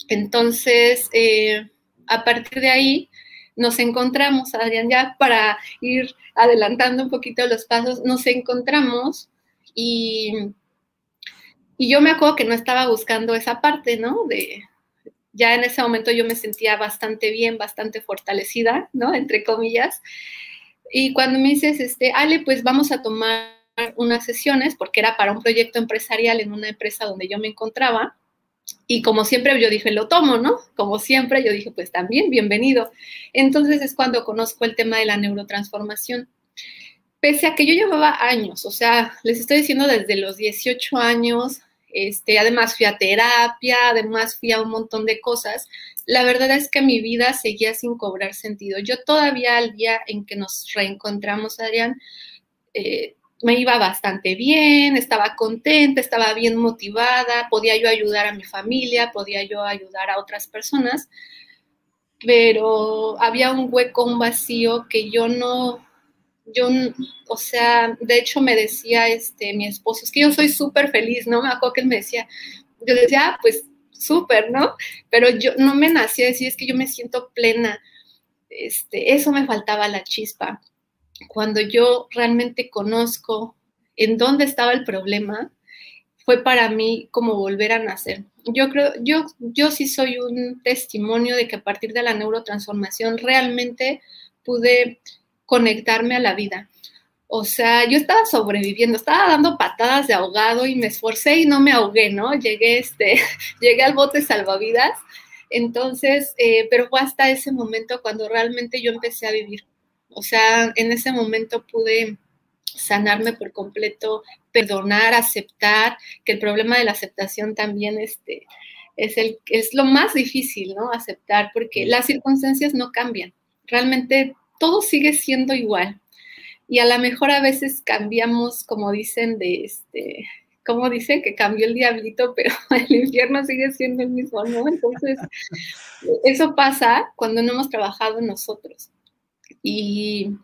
Entonces, eh, a partir de ahí, nos encontramos, Adrián, ya para ir adelantando un poquito los pasos, nos encontramos y, y yo me acuerdo que no estaba buscando esa parte, ¿no? De, ya en ese momento yo me sentía bastante bien, bastante fortalecida, ¿no? Entre comillas. Y cuando me dices, este, Ale, pues vamos a tomar unas sesiones, porque era para un proyecto empresarial en una empresa donde yo me encontraba, y como siempre yo dije, lo tomo, ¿no? Como siempre yo dije, pues también, bienvenido. Entonces es cuando conozco el tema de la neurotransformación. Pese a que yo llevaba años, o sea, les estoy diciendo desde los 18 años, este, además fui a terapia, además fui a un montón de cosas. La verdad es que mi vida seguía sin cobrar sentido. Yo todavía al día en que nos reencontramos, Adrián, eh, me iba bastante bien, estaba contenta, estaba bien motivada, podía yo ayudar a mi familia, podía yo ayudar a otras personas, pero había un hueco, un vacío que yo no, yo, o sea, de hecho me decía este, mi esposo, es que yo soy súper feliz, ¿no? Me acuerdo que él me decía, yo decía, ah, pues súper, ¿no? Pero yo no me nací a decir, es que yo me siento plena, este, eso me faltaba la chispa. Cuando yo realmente conozco en dónde estaba el problema, fue para mí como volver a nacer. Yo creo, yo, yo sí soy un testimonio de que a partir de la neurotransformación realmente pude conectarme a la vida. O sea, yo estaba sobreviviendo, estaba dando patadas de ahogado y me esforcé y no me ahogué, ¿no? Llegué, este, llegué al bote salvavidas. Entonces, eh, pero fue hasta ese momento cuando realmente yo empecé a vivir. O sea, en ese momento pude sanarme por completo, perdonar, aceptar, que el problema de la aceptación también este, es, el, es lo más difícil, ¿no? Aceptar, porque las circunstancias no cambian. Realmente todo sigue siendo igual. Y a lo mejor a veces cambiamos, como dicen, de este, como dicen que cambió el diablito, pero el infierno sigue siendo el mismo, ¿no? Entonces, eso pasa cuando no hemos trabajado en nosotros. Y,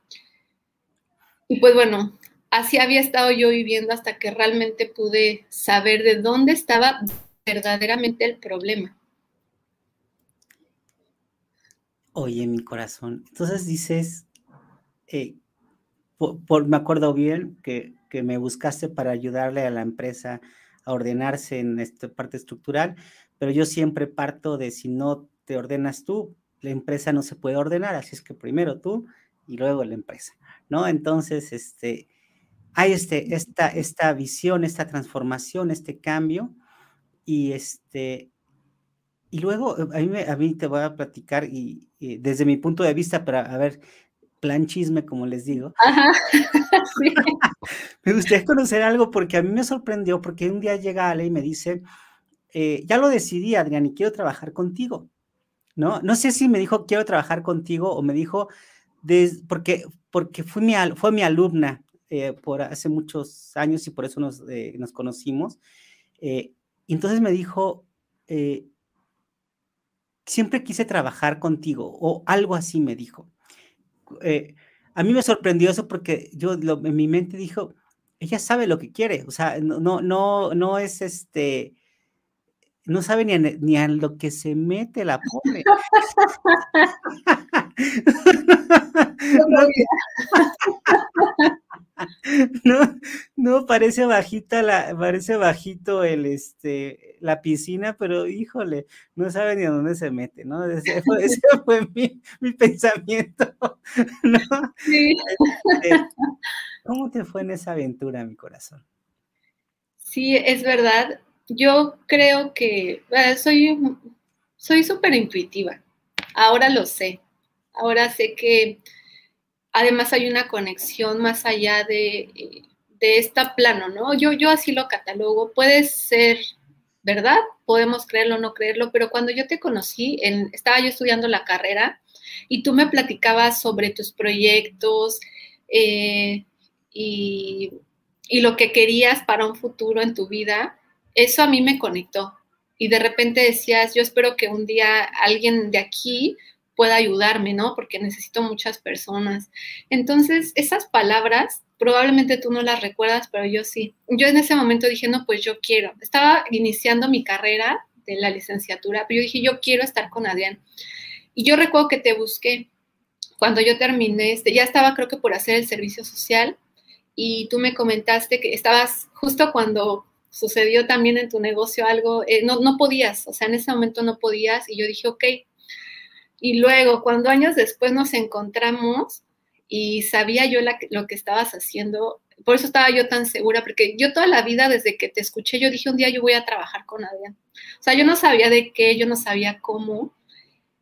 y pues bueno, así había estado yo viviendo hasta que realmente pude saber de dónde estaba verdaderamente el problema. Oye, mi corazón. Entonces dices, eh, por, me acuerdo bien que, que, me buscaste para ayudarle a la empresa a ordenarse en esta parte estructural, pero yo siempre parto de si no te ordenas tú, la empresa no se puede ordenar, así es que primero tú y luego la empresa, ¿no? Entonces, este, hay este, esta, esta visión, esta transformación, este cambio, y este, y luego, eh, a mí, a mí te voy a platicar y, desde mi punto de vista, para a ver, plan chisme, como les digo. Ajá. me gustaría conocer algo porque a mí me sorprendió, porque un día llega Ale y me dice, eh, ya lo decidí, Adrián, y quiero trabajar contigo. ¿No? No sé si me dijo quiero trabajar contigo o me dijo, porque, porque fue, mi, fue mi alumna eh, por hace muchos años y por eso nos, nos conocimos. y entonces me dijo, siempre quise trabajar contigo o algo así me dijo. Eh, a mí me sorprendió eso porque yo en mi mente dijo, ella sabe lo que quiere, o sea, no, no, no es este, no sabe ni a, ni a lo que se mete la pobre. no, no, parece bajita la, parece bajito el este la piscina, pero híjole, no sabe ni a dónde se mete, ¿no? Ese fue, mi, pensamiento, ¿no? Este, ¿Cómo te fue en esa aventura, mi corazón? Sí, es verdad. Yo creo que eh, soy soy súper intuitiva. Ahora lo sé. Ahora sé que además hay una conexión más allá de, de este plano, ¿no? Yo, yo así lo catalogo. Puede ser verdad, podemos creerlo o no creerlo, pero cuando yo te conocí, en, estaba yo estudiando la carrera y tú me platicabas sobre tus proyectos eh, y, y lo que querías para un futuro en tu vida, eso a mí me conectó. Y de repente decías, yo espero que un día alguien de aquí pueda ayudarme, ¿no? Porque necesito muchas personas. Entonces, esas palabras, probablemente tú no las recuerdas, pero yo sí. Yo en ese momento dije, no, pues yo quiero. Estaba iniciando mi carrera de la licenciatura, pero yo dije, yo quiero estar con Adrián. Y yo recuerdo que te busqué cuando yo terminé, este, ya estaba creo que por hacer el servicio social y tú me comentaste que estabas justo cuando sucedió también en tu negocio algo, eh, no, no podías, o sea, en ese momento no podías y yo dije, ok. Y luego, cuando años después nos encontramos y sabía yo lo que estabas haciendo, por eso estaba yo tan segura, porque yo toda la vida desde que te escuché, yo dije un día yo voy a trabajar con Adrián. O sea, yo no sabía de qué, yo no sabía cómo.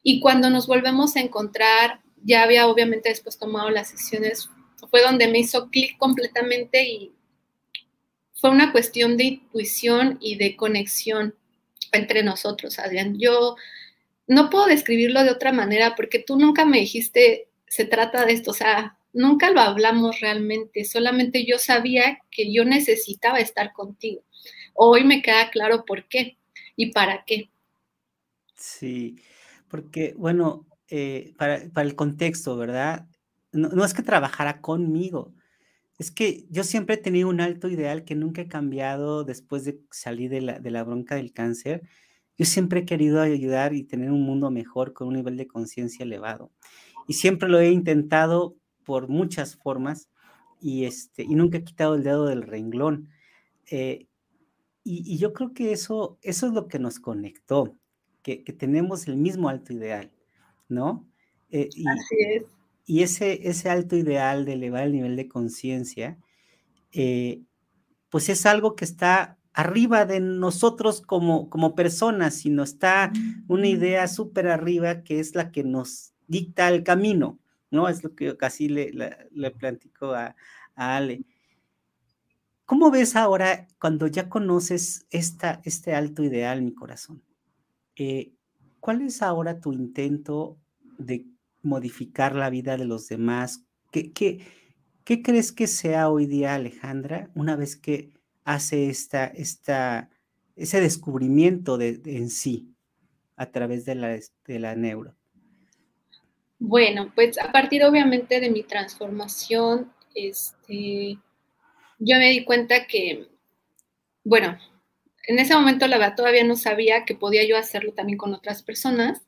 Y cuando nos volvemos a encontrar, ya había obviamente después tomado las sesiones, fue donde me hizo clic completamente y fue una cuestión de intuición y de conexión entre nosotros, Adrián. Yo no puedo describirlo de otra manera porque tú nunca me dijiste, se trata de esto, o sea, nunca lo hablamos realmente, solamente yo sabía que yo necesitaba estar contigo. Hoy me queda claro por qué y para qué. Sí, porque, bueno, eh, para, el contexto, ¿verdad? No, es que trabajara conmigo, es que yo siempre he tenido un alto ideal que nunca he cambiado después de salir de la, bronca del cáncer. Yo siempre he querido ayudar y tener un mundo mejor con un nivel de conciencia elevado. Y siempre lo he intentado por muchas formas y, este, nunca he quitado el dedo del renglón. Eh, y, yo creo que eso, es lo que nos conectó, que, tenemos el mismo alto ideal, ¿no? Eh, Así es. Y ese, ese alto ideal de elevar el nivel de conciencia, eh, pues es algo que está arriba de nosotros como, como personas, sino está una idea súper arriba que es la que nos dicta el camino. ¿no? Es lo que casi le, le, platico a, Ale. ¿Cómo ves ahora cuando ya conoces esta, este alto ideal, mi corazón? Eh, ¿Cuál es ahora tu intento de modificar la vida de los demás? ¿Qué, crees que sea hoy día, Alejandra, una vez que hace esta, esta, ese descubrimiento de, en sí a través de la, de la neuro? Bueno, pues a partir obviamente de mi transformación, este, yo me di cuenta que, bueno, en ese momento la verdad todavía no sabía que podía yo hacerlo también con otras personas.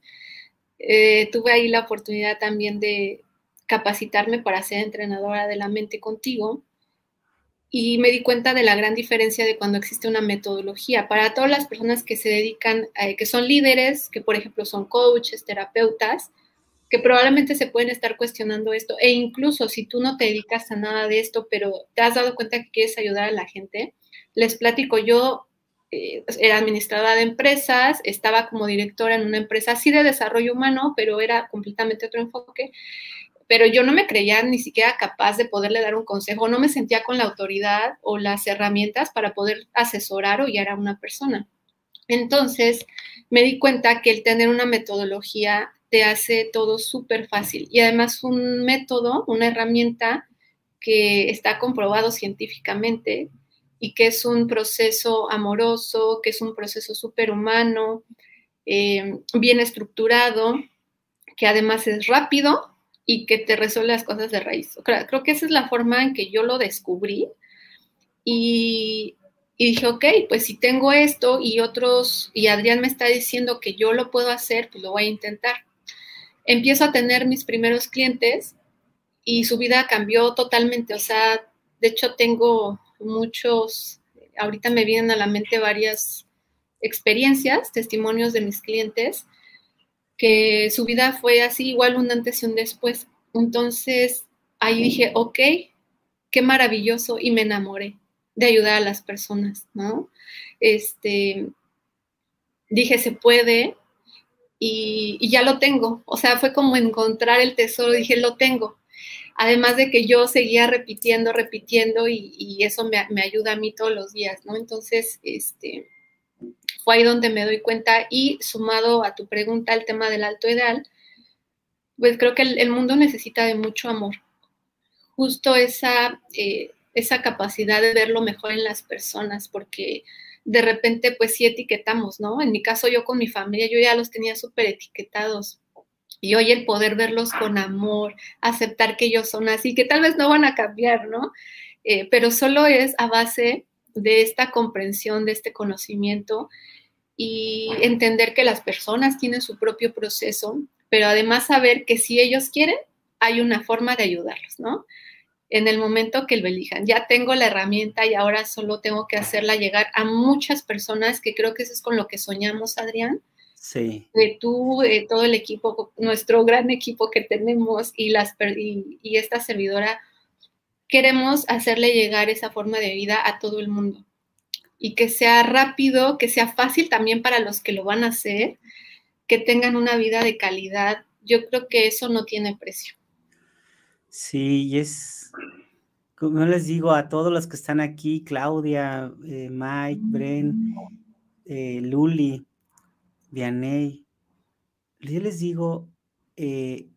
Eh, tuve ahí la oportunidad también de capacitarme para ser entrenadora de la mente contigo y me di cuenta de la gran diferencia de cuando existe una metodología. Para todas las personas que se dedican, eh, que son líderes, que por ejemplo son coaches, terapeutas, que probablemente se pueden estar cuestionando esto, e incluso si tú no te dedicas a nada de esto, pero te has dado cuenta que quieres ayudar a la gente, les platico, yo eh, era administradora de empresas, estaba como directora en una empresa así de desarrollo humano, pero era completamente otro enfoque, pero yo no me creía ni siquiera capaz de poderle dar un consejo, no me sentía con la autoridad o las herramientas para poder asesorar o guiar a una persona. Entonces, me di cuenta que el tener una metodología te hace todo súper fácil. Y además un método, una herramienta que está comprobado científicamente y que es un proceso amoroso, que es un proceso súper humano, eh, bien estructurado, que además es rápido y que te resuelve las cosas de raíz. Creo, que esa es la forma en que yo lo descubrí y, y dije, ok, pues si tengo esto y otros, y Adrián me está diciendo que yo lo puedo hacer, pues lo voy a intentar empiezo a tener mis primeros clientes y su vida cambió totalmente. O sea, de hecho tengo muchos, ahorita me vienen a la mente varias experiencias, testimonios de mis clientes, que su vida fue así, igual un antes y un después. Entonces, ahí dije, ok, qué maravilloso y me enamoré de ayudar a las personas, ¿no? Este, dije, se puede, y, ya lo tengo. O sea, fue como encontrar el tesoro, dije, lo tengo. Además de que yo seguía repitiendo, repitiendo y, eso me, ayuda a mí todos los días, ¿no? Entonces, este, fue ahí donde me doy cuenta y sumado a tu pregunta, el tema del alto ideal, pues creo que el, mundo necesita de mucho amor. Justo esa, eh, esa capacidad de ver lo mejor en las personas, porque de repente pues sí etiquetamos, ¿no? En mi caso yo con mi familia, yo ya los tenía súper etiquetados. Y hoy el poder verlos con amor, aceptar que ellos son así, que tal vez no van a cambiar, ¿no? Eh, pero solo es a base de esta comprensión, de este conocimiento y entender que las personas tienen su propio proceso, pero además saber que si ellos quieren, hay una forma de ayudarlos, ¿no? En el momento que lo elijan. Ya tengo la herramienta y ahora solo tengo que hacerla llegar a muchas personas, que creo que eso es con lo que soñamos, Adrián. Sí. De tú, de todo el equipo, nuestro gran equipo que tenemos y, las, y, y esta servidora, queremos hacerle llegar esa forma de vida a todo el mundo y que sea rápido, que sea fácil también para los que lo van a hacer, que tengan una vida de calidad. Yo creo que eso no tiene precio. Sí, y es, como les digo a todos los que están aquí, Claudia, eh, Mike, Bren, eh, Luli, Vianey, yo les digo, eh,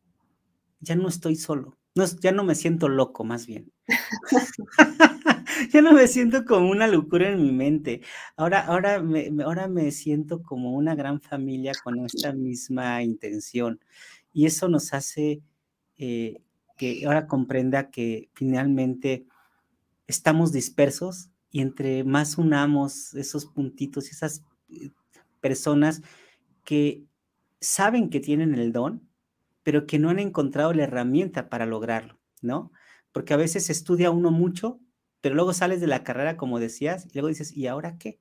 ya no estoy solo, no, ya no me siento loco más bien. ya no me siento como una locura en mi mente. Ahora, ahora, me, ahora me siento como una gran familia con esta misma intención. Y eso nos hace eh, que ahora comprenda que finalmente estamos dispersos y entre más unamos esos puntitos y esas eh, personas que saben que tienen el don, pero que no han encontrado la herramienta para lograrlo, ¿no? Porque a veces estudia uno mucho pero luego sales de la carrera, como decías, y luego dices, ¿y ahora qué?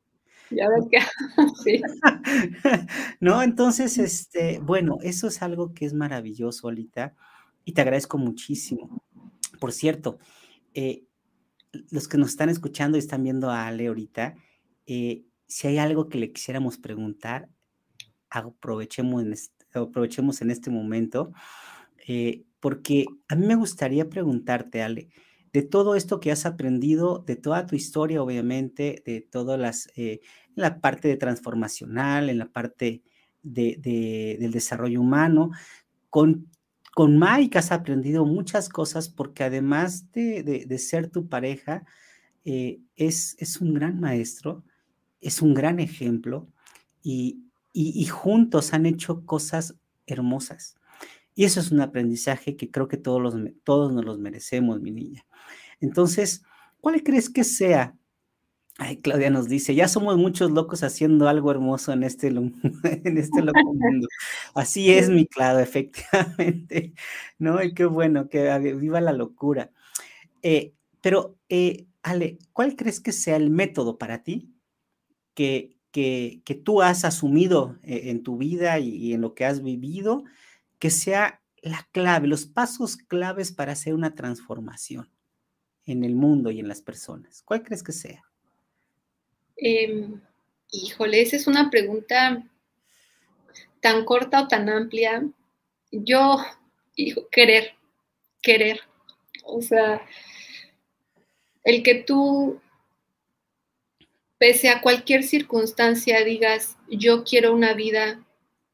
¿Y ahora qué? sí. ¿No? Entonces, este, bueno, eso es algo que es maravilloso, Alita, y te agradezco muchísimo. Por cierto, eh, los que nos están escuchando y están viendo a Ale ahorita, eh, si hay algo que le quisiéramos preguntar, aprovechemos en este, aprovechemos en este momento, eh, porque a mí me gustaría preguntarte, Ale, de todo esto que has aprendido, de toda tu historia, obviamente, de todas las, eh, la parte de transformacional, en la parte de, del desarrollo humano, con, con Mike has aprendido muchas cosas porque además de, ser tu pareja, eh, es, es un gran maestro, es un gran ejemplo y, y, juntos han hecho cosas hermosas. Y eso es un aprendizaje que creo que todos, los, todos nos los merecemos, mi niña. Entonces, ¿cuál crees que sea? Ay, Claudia nos dice, ya somos muchos locos haciendo algo hermoso en este, en este loco mundo. Así es, mi Claudia, efectivamente. ¿No? Y qué bueno, que viva la locura. Eh, pero, eh, Ale, ¿cuál crees que sea el método para ti que, que, tú has asumido eh, en tu vida y en lo que has vivido, que sea la clave, los pasos claves para hacer una transformación? en el mundo y en las personas? ¿Cuál crees que sea? Em, híjole, esa es una pregunta tan corta o tan amplia. Yo, hijo, querer, querer. O sea, el que tú, pese a cualquier circunstancia, digas, yo quiero una vida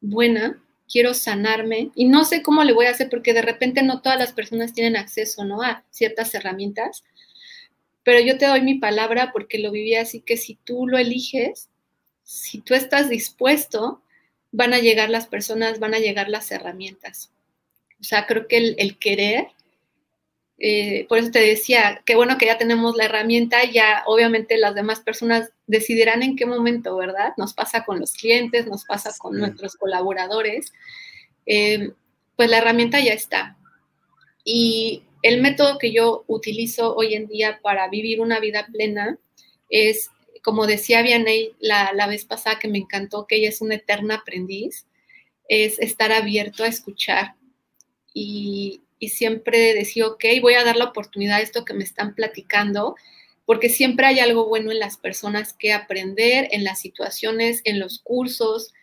buena, quiero sanarme y no sé cómo le voy a hacer porque de repente no todas las personas tienen acceso ¿no? a ciertas herramientas, pero yo te doy mi palabra porque lo viví así que si tú lo eliges, si tú estás dispuesto, van a llegar las personas, van a llegar las herramientas. O sea, creo que el, querer, eh, por eso te decía, qué bueno que ya tenemos la herramienta, ya obviamente las demás personas decidirán en qué momento, ¿verdad? Nos pasa con los clientes, nos pasa con nuestros colaboradores. Eh, pues la herramienta ya está. Y el método que yo utilizo hoy en día para vivir una vida plena es, como decía Vianey la, la vez pasada que me encantó, que ella es una eterna aprendiz, es estar abierto a escuchar y, y siempre decir, ok, voy a dar la oportunidad a esto que me están platicando, porque siempre hay algo bueno en las personas que aprender, en las situaciones, en los cursos.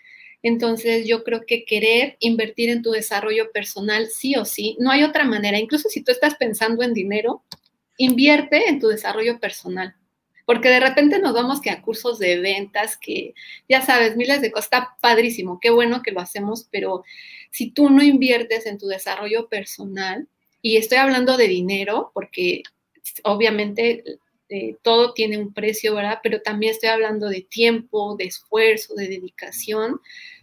Entonces yo creo que querer invertir en tu desarrollo personal sí o sí, no hay otra manera. Incluso si tú estás pensando en dinero, invierte en tu desarrollo personal. Porque de repente nos vamos que a cursos de ventas, que ya sabes, miles de cosas, está padrísimo, qué bueno que lo hacemos, pero si tú no inviertes en tu desarrollo personal, y estoy hablando de dinero, porque obviamente eh, todo tiene un precio, ¿verdad? Pero también estoy hablando de tiempo, de esfuerzo, de dedicación,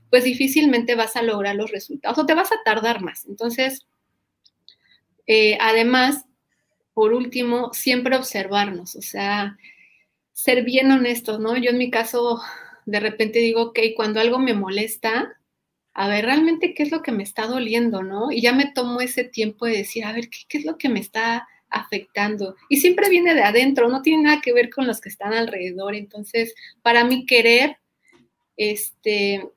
pues difícilmente vas a lograr los resultados o te vas a tardar más. Entonces, eh, además, por último, siempre observarnos, o sea, ser bien honestos, ¿no? Yo en mi caso, de repente digo, ok, cuando algo me molesta, a ver, realmente qué es lo que me está doliendo, ¿no? Y ya me tomo ese tiempo de decir, a ver, ¿qué, qué es lo que me está afectando? Y siempre viene de adentro, no tiene nada que ver con los que están alrededor. Entonces, para mí querer, este,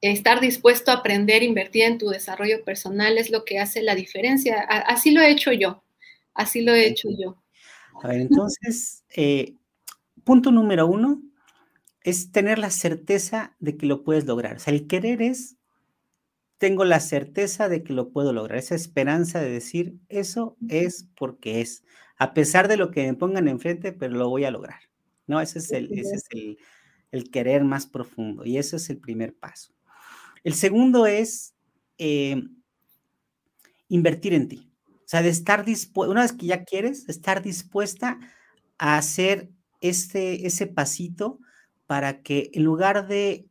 estar dispuesto a aprender, invertir en tu desarrollo personal es lo que hace la diferencia. Así lo he hecho yo, así lo he hecho yo. A ver, entonces, eh, punto número uno es tener la certeza de que lo puedes lograr. O sea, el querer es, tengo la certeza de que lo puedo lograr, esa esperanza de decir, eso es porque es, a pesar de lo que me pongan enfrente, pero lo voy a lograr. ¿No? Ese es el, es el, el querer más profundo y ese es el primer paso. El segundo es eh, invertir en ti. O sea, de estar dispuesta, una vez que ya quieres, estar dispuesta a hacer este, ese pasito para que en lugar de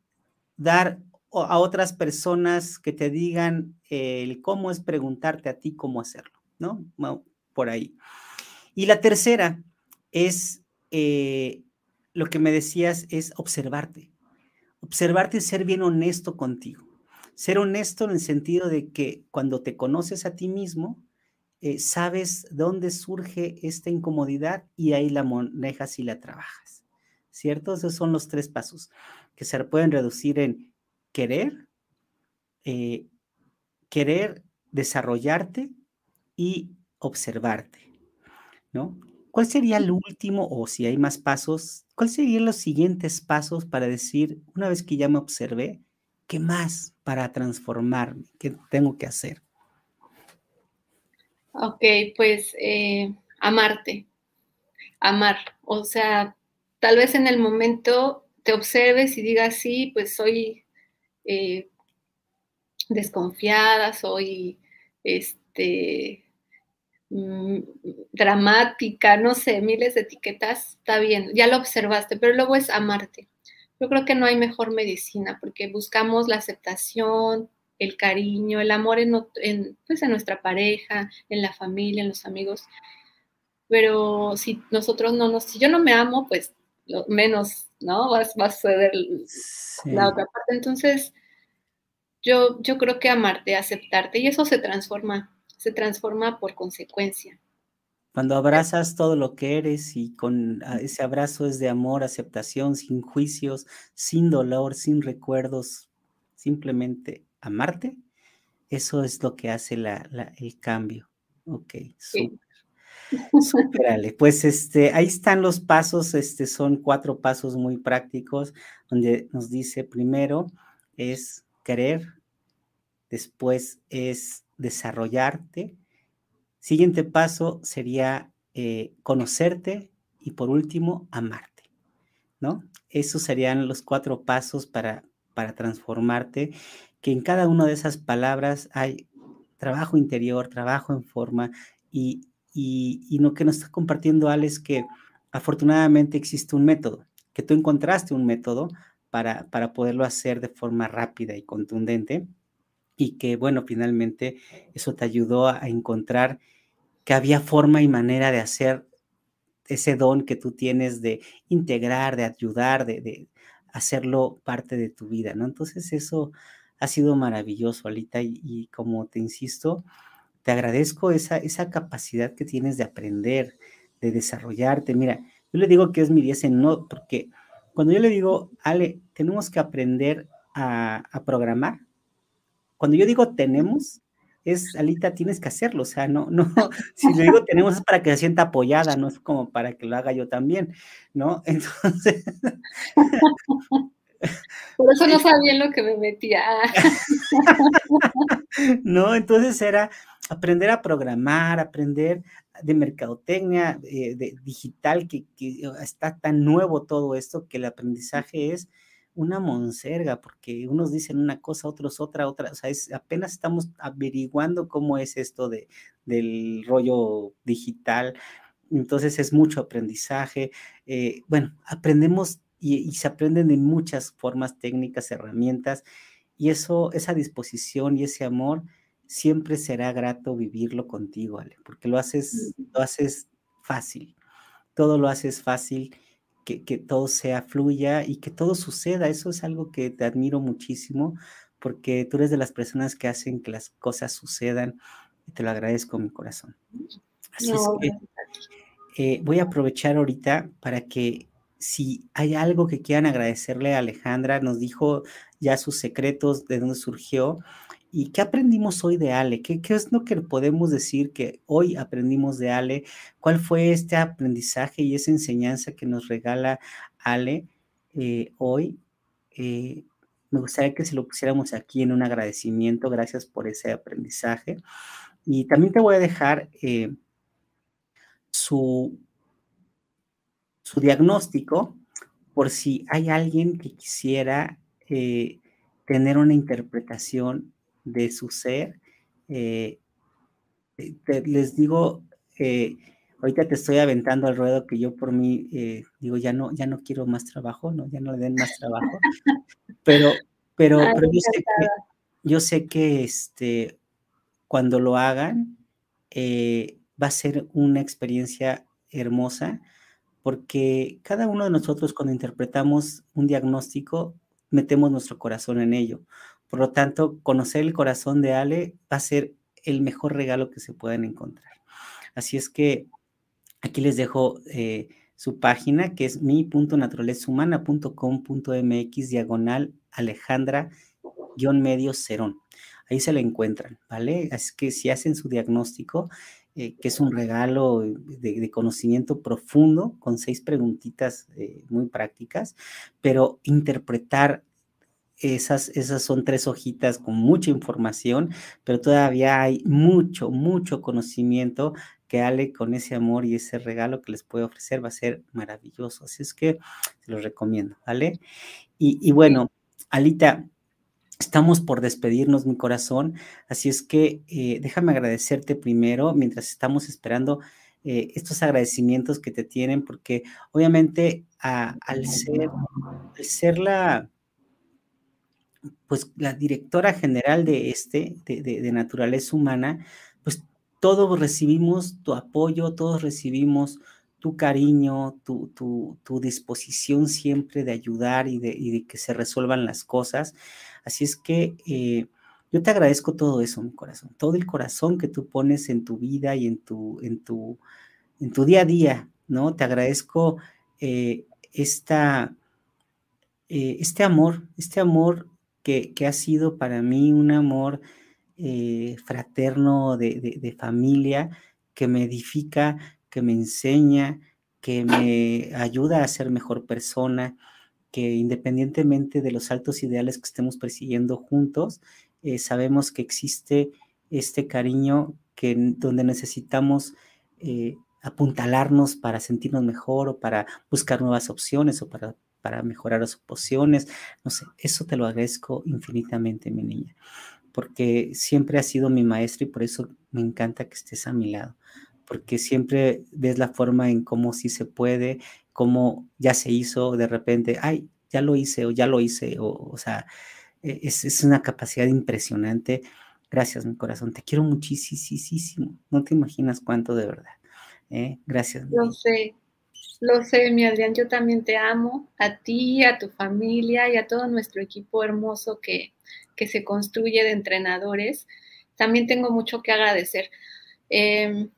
dar a otras personas que te digan el cómo es preguntarte a ti cómo hacerlo, ¿no? Por ahí. Y la tercera es, eh, lo que me decías, es observarte observarte y ser bien honesto contigo. Ser honesto en el sentido de que cuando te conoces a ti mismo, eh, sabes dónde surge esta incomodidad y ahí la manejas y la trabajas. ¿Cierto? Esos son los tres pasos que se pueden reducir en querer, eh, querer desarrollarte y observarte, ¿no? ¿Cuál sería el último, o si hay más pasos, cuál serían los siguientes pasos para decir, una vez que ya me observé, qué más para transformarme, qué tengo que hacer? Ok, pues eh, amarte, amar. O sea, tal vez en el momento te observes y digas, sí, pues soy eh, desconfiada, soy este, Mm, dramática, no sé, miles de etiquetas, está bien, ya lo observaste, pero luego es amarte. Yo creo que no hay mejor medicina porque buscamos la aceptación, el cariño, el amor en, pues en nuestra pareja, en la familia, en los amigos. Pero si nosotros no nos, si yo no me amo, pues lo menos, ¿no? Va, a suceder la otra parte. Entonces, yo, yo creo que amarte, aceptarte, y eso se transforma se transforma por consecuencia. Cuando abrazas todo lo que eres y con ah, ese abrazo es de amor, aceptación, sin juicios, sin dolor, sin recuerdos, simplemente amarte, eso es lo que hace el cambio. Ok, súper. Súper, Pues este, ahí están los pasos, este, son cuatro pasos muy prácticos, donde nos dice primero es querer, después es desarrollarte. Siguiente paso sería eh, conocerte y por último, amarte, ¿no? Esos serían los cuatro pasos para, para transformarte, que en cada una de esas palabras hay trabajo interior, trabajo en forma y, y, lo que nos está compartiendo Alex es que afortunadamente existe un método, que tú encontraste un método para, para poderlo hacer de forma rápida y contundente y que, bueno, finalmente eso te ayudó a encontrar que había forma y manera de hacer ese don que tú tienes de integrar, de ayudar, de, hacerlo parte de tu vida, ¿no? Entonces eso ha sido maravilloso, Alita, y, como te insisto, te agradezco esa, esa capacidad que tienes de aprender, de desarrollarte. Mira, yo le digo que es mi 10 en no, porque cuando yo le digo, Ale, tenemos que aprender a, a programar, cuando yo digo tenemos, es, Alita, tienes que hacerlo, o sea, no, no, si le digo tenemos es para que se sienta apoyada, no es como para que lo haga yo también, ¿no? Entonces... Por eso no sabía en lo que me metía. no, entonces era aprender a programar, aprender de mercadotecnia, eh, de digital, que, que, está tan nuevo todo esto que el aprendizaje es una monserga, porque unos dicen una cosa, otros otra, otra, o sea, es, apenas estamos averiguando cómo es esto de, del rollo digital, entonces es mucho aprendizaje, eh, bueno, aprendemos y, se aprenden de muchas formas técnicas, herramientas, y eso, esa disposición y ese amor, siempre será grato vivirlo contigo, Ale, porque lo haces, lo haces fácil, todo lo haces fácil que, todo sea fluya y que todo suceda. Eso es algo que te admiro muchísimo porque tú eres de las personas que hacen que las cosas sucedan y te lo agradezco mi corazón. Así es que eh, voy a aprovechar ahorita para que si hay algo que quieran agradecerle a Alejandra, nos dijo ya sus secretos, de dónde surgió y qué aprendimos hoy de Ale, qué, es lo que podemos decir que hoy aprendimos de Ale, cuál fue este aprendizaje y esa enseñanza que nos regala Ale eh, hoy. Eh, me gustaría que se lo pusiéramos aquí en un agradecimiento, gracias por ese aprendizaje. Y también te voy a dejar eh, su, su diagnóstico por si hay alguien que quisiera eh, tener una interpretación de su ser. Eh, les digo, ahorita te estoy aventando al ruedo que yo por mí digo, ya no, ya no quiero más trabajo, ¿no? ya no le den más trabajo, pero, pero, pero yo, sé que, yo sé que este, cuando lo hagan, eh, va a ser una experiencia hermosa, porque cada uno de nosotros cuando interpretamos un diagnóstico, metemos nuestro corazón en ello. Por lo tanto, conocer el corazón de Ale va a ser el mejor regalo que se puedan encontrar. Así es que aquí les dejo eh, su página, que es mi.naturalezahumana.com.mx diagonal Alejandra-medio Cerón ahí se la encuentran, ¿vale? Así que si hacen su diagnóstico, eh, que es un regalo de, conocimiento profundo, con seis preguntitas eh, muy prácticas, pero interpretar esas, esas son tres hojitas con mucha información, pero todavía hay mucho, mucho conocimiento que Ale con ese amor y ese regalo que les puede ofrecer va a ser maravilloso. Así es que se los recomiendo, ¿vale? Y, y bueno, Alita, Estamos por despedirnos, mi corazón, así es que eh, déjame agradecerte primero mientras estamos esperando eh, estos agradecimientos que te tienen, porque obviamente al, ser, la, pues, la directora general de este, de, naturaleza humana, pues todos recibimos tu apoyo, todos recibimos tu cariño, tu, tu, disposición siempre de ayudar y de, y de, que se resuelvan las cosas. Así es que eh, yo te agradezco todo eso, mi corazón, todo el corazón que tú pones en tu vida y en tu, en tu, en tu día a día, ¿no? Te agradezco eh, esta, eh, este amor, este amor que, ha sido para mí un amor fraterno de, de familia que me edifica, que me enseña, que me ayuda a ser mejor persona, que independientemente de los altos ideales que estemos persiguiendo juntos, eh, sabemos que existe este cariño que donde necesitamos eh, apuntalarnos para sentirnos mejor o para buscar nuevas opciones o para, para mejorar las opciones. No sé, eso te lo agradezco infinitamente, mi niña, porque siempre has sido mi maestro y por eso me encanta que estés a mi lado, porque siempre ves la forma en cómo sí se puede, cómo ya se hizo de repente, ay, ya lo hice o ya lo hice, o, o sea, e, es, es, una capacidad impresionante. Gracias, mi corazón, te quiero muchísimo, no te imaginas cuánto de verdad. ¿eh? Gracias. Lo sé, lo sé, mi Adrián, yo también te amo, a ti, a tu familia y a todo nuestro equipo hermoso que, que se construye de entrenadores. También tengo mucho que agradecer. Eh,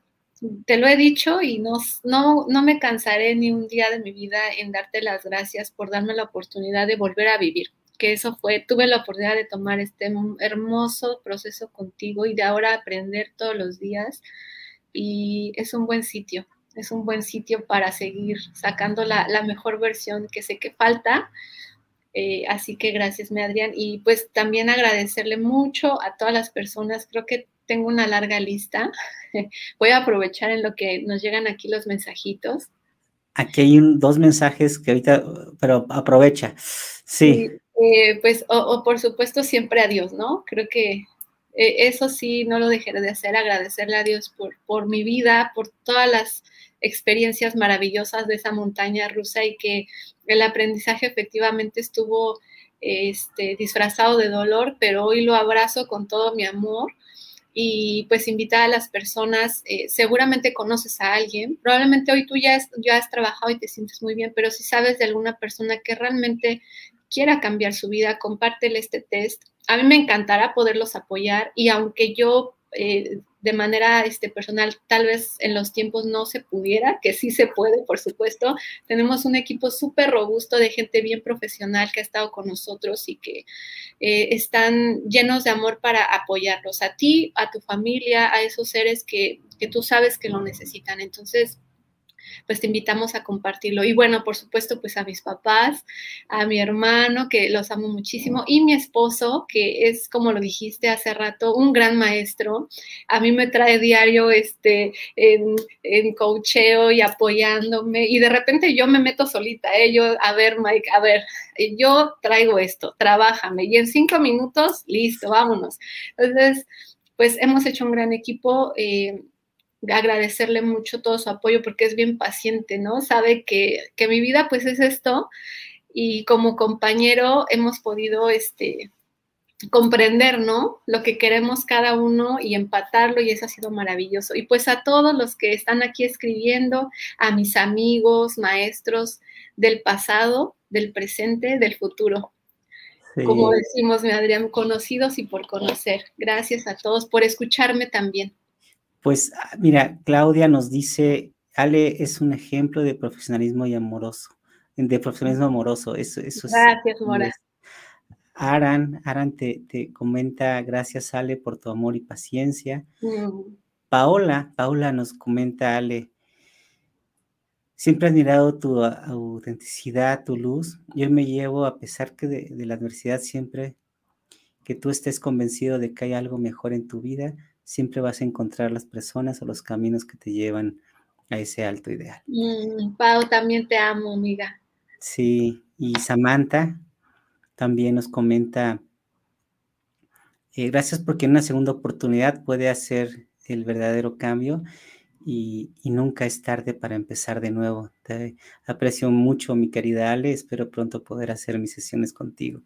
te lo he dicho y no, no, no me cansaré ni un día de mi vida en darte las gracias por darme la oportunidad de volver a vivir, que eso fue, tuve la oportunidad de tomar este hermoso proceso contigo y de ahora aprender todos los días y es un buen sitio, es un buen sitio para seguir sacando la, mejor versión que sé que falta. Eh, así que gracias, me Adrián. Y pues también agradecerle mucho a todas las personas. Creo que tengo una larga lista. Voy a aprovechar en lo que nos llegan aquí los mensajitos. Aquí hay dos mensajes que ahorita, pero aprovecha. Sí. Eh, pues, o, por supuesto, siempre a Dios, ¿no? Creo que eh, eso sí, no lo dejaré de hacer, agradecerle a Dios por, por mi vida, por todas las experiencias maravillosas de esa montaña rusa y que el aprendizaje efectivamente estuvo este, disfrazado de dolor, pero hoy lo abrazo con todo mi amor y pues invitar a las personas, eh, seguramente conoces a alguien, probablemente hoy tú ya, ya has trabajado y te sientes muy bien, pero si sabes de alguna persona que realmente quiera cambiar su vida, compártele este test. A mí me encantará poderlos apoyar y aunque yo eh, de manera este, personal, tal vez en los tiempos no se pudiera, que sí se puede, por supuesto. Tenemos un equipo súper robusto de gente bien profesional que ha estado con nosotros y que eh, están llenos de amor para apoyarlos a ti, a tu familia, a esos seres que, que tú sabes que lo necesitan. Entonces, pues te invitamos a compartirlo. Y bueno, por supuesto, pues a mis papás, a mi hermano, que los amo muchísimo, y mi esposo, que es, como lo dijiste hace rato, un gran maestro. A mí me trae diario este, en, en coacheo y apoyándome, y de repente yo me meto solita, ¿eh? yo, a ver, Mike, a ver, yo traigo esto, trabájame, y en cinco minutos, listo, vámonos. Entonces, pues hemos hecho un gran equipo. Eh, agradecerle mucho todo su apoyo porque es bien paciente, ¿no? Sabe que, que mi vida pues es esto y como compañero hemos podido este, comprender, ¿no? Lo que queremos cada uno y empatarlo y eso ha sido maravilloso. Y pues a todos los que están aquí escribiendo, a mis amigos, maestros del pasado, del presente, del futuro. Como decimos, mi Adrián, conocidos y por conocer. Gracias a todos por escucharme también. Pues ah, mira, Claudia nos dice, Ale es un ejemplo de profesionalismo y amoroso, de profesionalismo amoroso. Eso, eso gracias, Mora. Aran, Aran te, comenta, gracias Ale por tu amor y paciencia. Mm. Paola, Paola nos comenta, Ale, siempre he admirado tu autenticidad, tu luz. Yo me llevo, a pesar que de, de la adversidad, siempre que tú estés convencido de que hay algo mejor en tu vida, siempre vas a encontrar las personas o los caminos que te llevan a ese alto ideal. Mm, Pau, también te amo, amiga. Sí, y Samantha también nos comenta, eh, gracias porque en una segunda oportunidad puede hacer el verdadero cambio y, y, nunca es tarde para empezar de nuevo. Te aprecio mucho, mi querida Ale, espero pronto poder hacer mis sesiones contigo.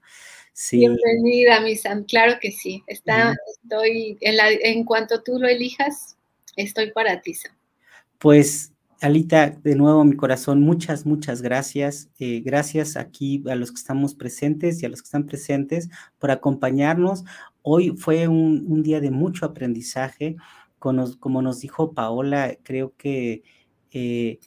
Bienvenida, mi Sam. Claro que sí. Está, estoy, en, la, en cuanto tú lo elijas, estoy para ti, Sam. Pues, Alita, de nuevo mi corazón, muchas, muchas gracias. Eh, gracias aquí a los que estamos presentes y a los que están presentes por acompañarnos. Hoy fue un, día de mucho aprendizaje. Como nos dijo Paola, creo que... Eh,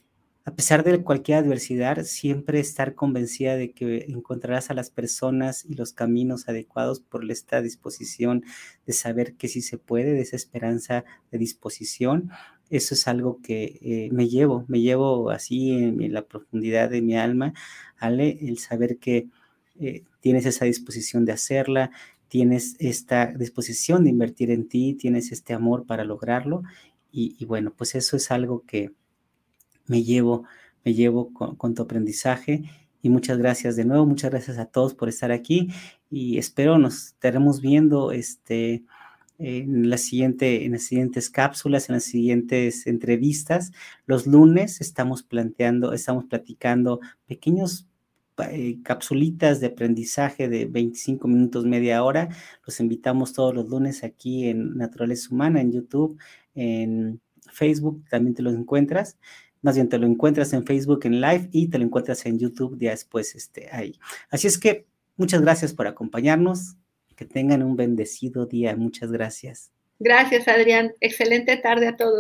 a pesar de cualquier adversidad, siempre estar convencida de que encontrarás a las personas y los caminos adecuados por esta disposición de saber que sí se puede, de esa esperanza de disposición. Eso es algo que eh, me llevo, me llevo así en, la profundidad de mi alma, Ale, el saber que eh, tienes esa disposición de hacerla, tienes esta disposición de invertir en ti, tienes este amor para lograrlo. y bueno, pues eso es algo que, me llevo, me llevo con, tu aprendizaje. Y muchas gracias de nuevo, muchas gracias a todos por estar aquí y espero nos estaremos viendo este, en, la siguiente, en las siguientes cápsulas, en las siguientes entrevistas. Los lunes estamos planteando, estamos platicando pequeños eh, capsulitas de aprendizaje de 25 minutos, media hora. Los invitamos todos los lunes aquí en Naturaleza Humana, en YouTube, en Facebook, también te los encuentras. Más bien te lo encuentras en Facebook en live y te lo encuentras en YouTube ya después este, ahí. Así es que muchas gracias por acompañarnos. Que tengan un bendecido día. Muchas gracias. Gracias, Adrián. Excelente tarde a todos.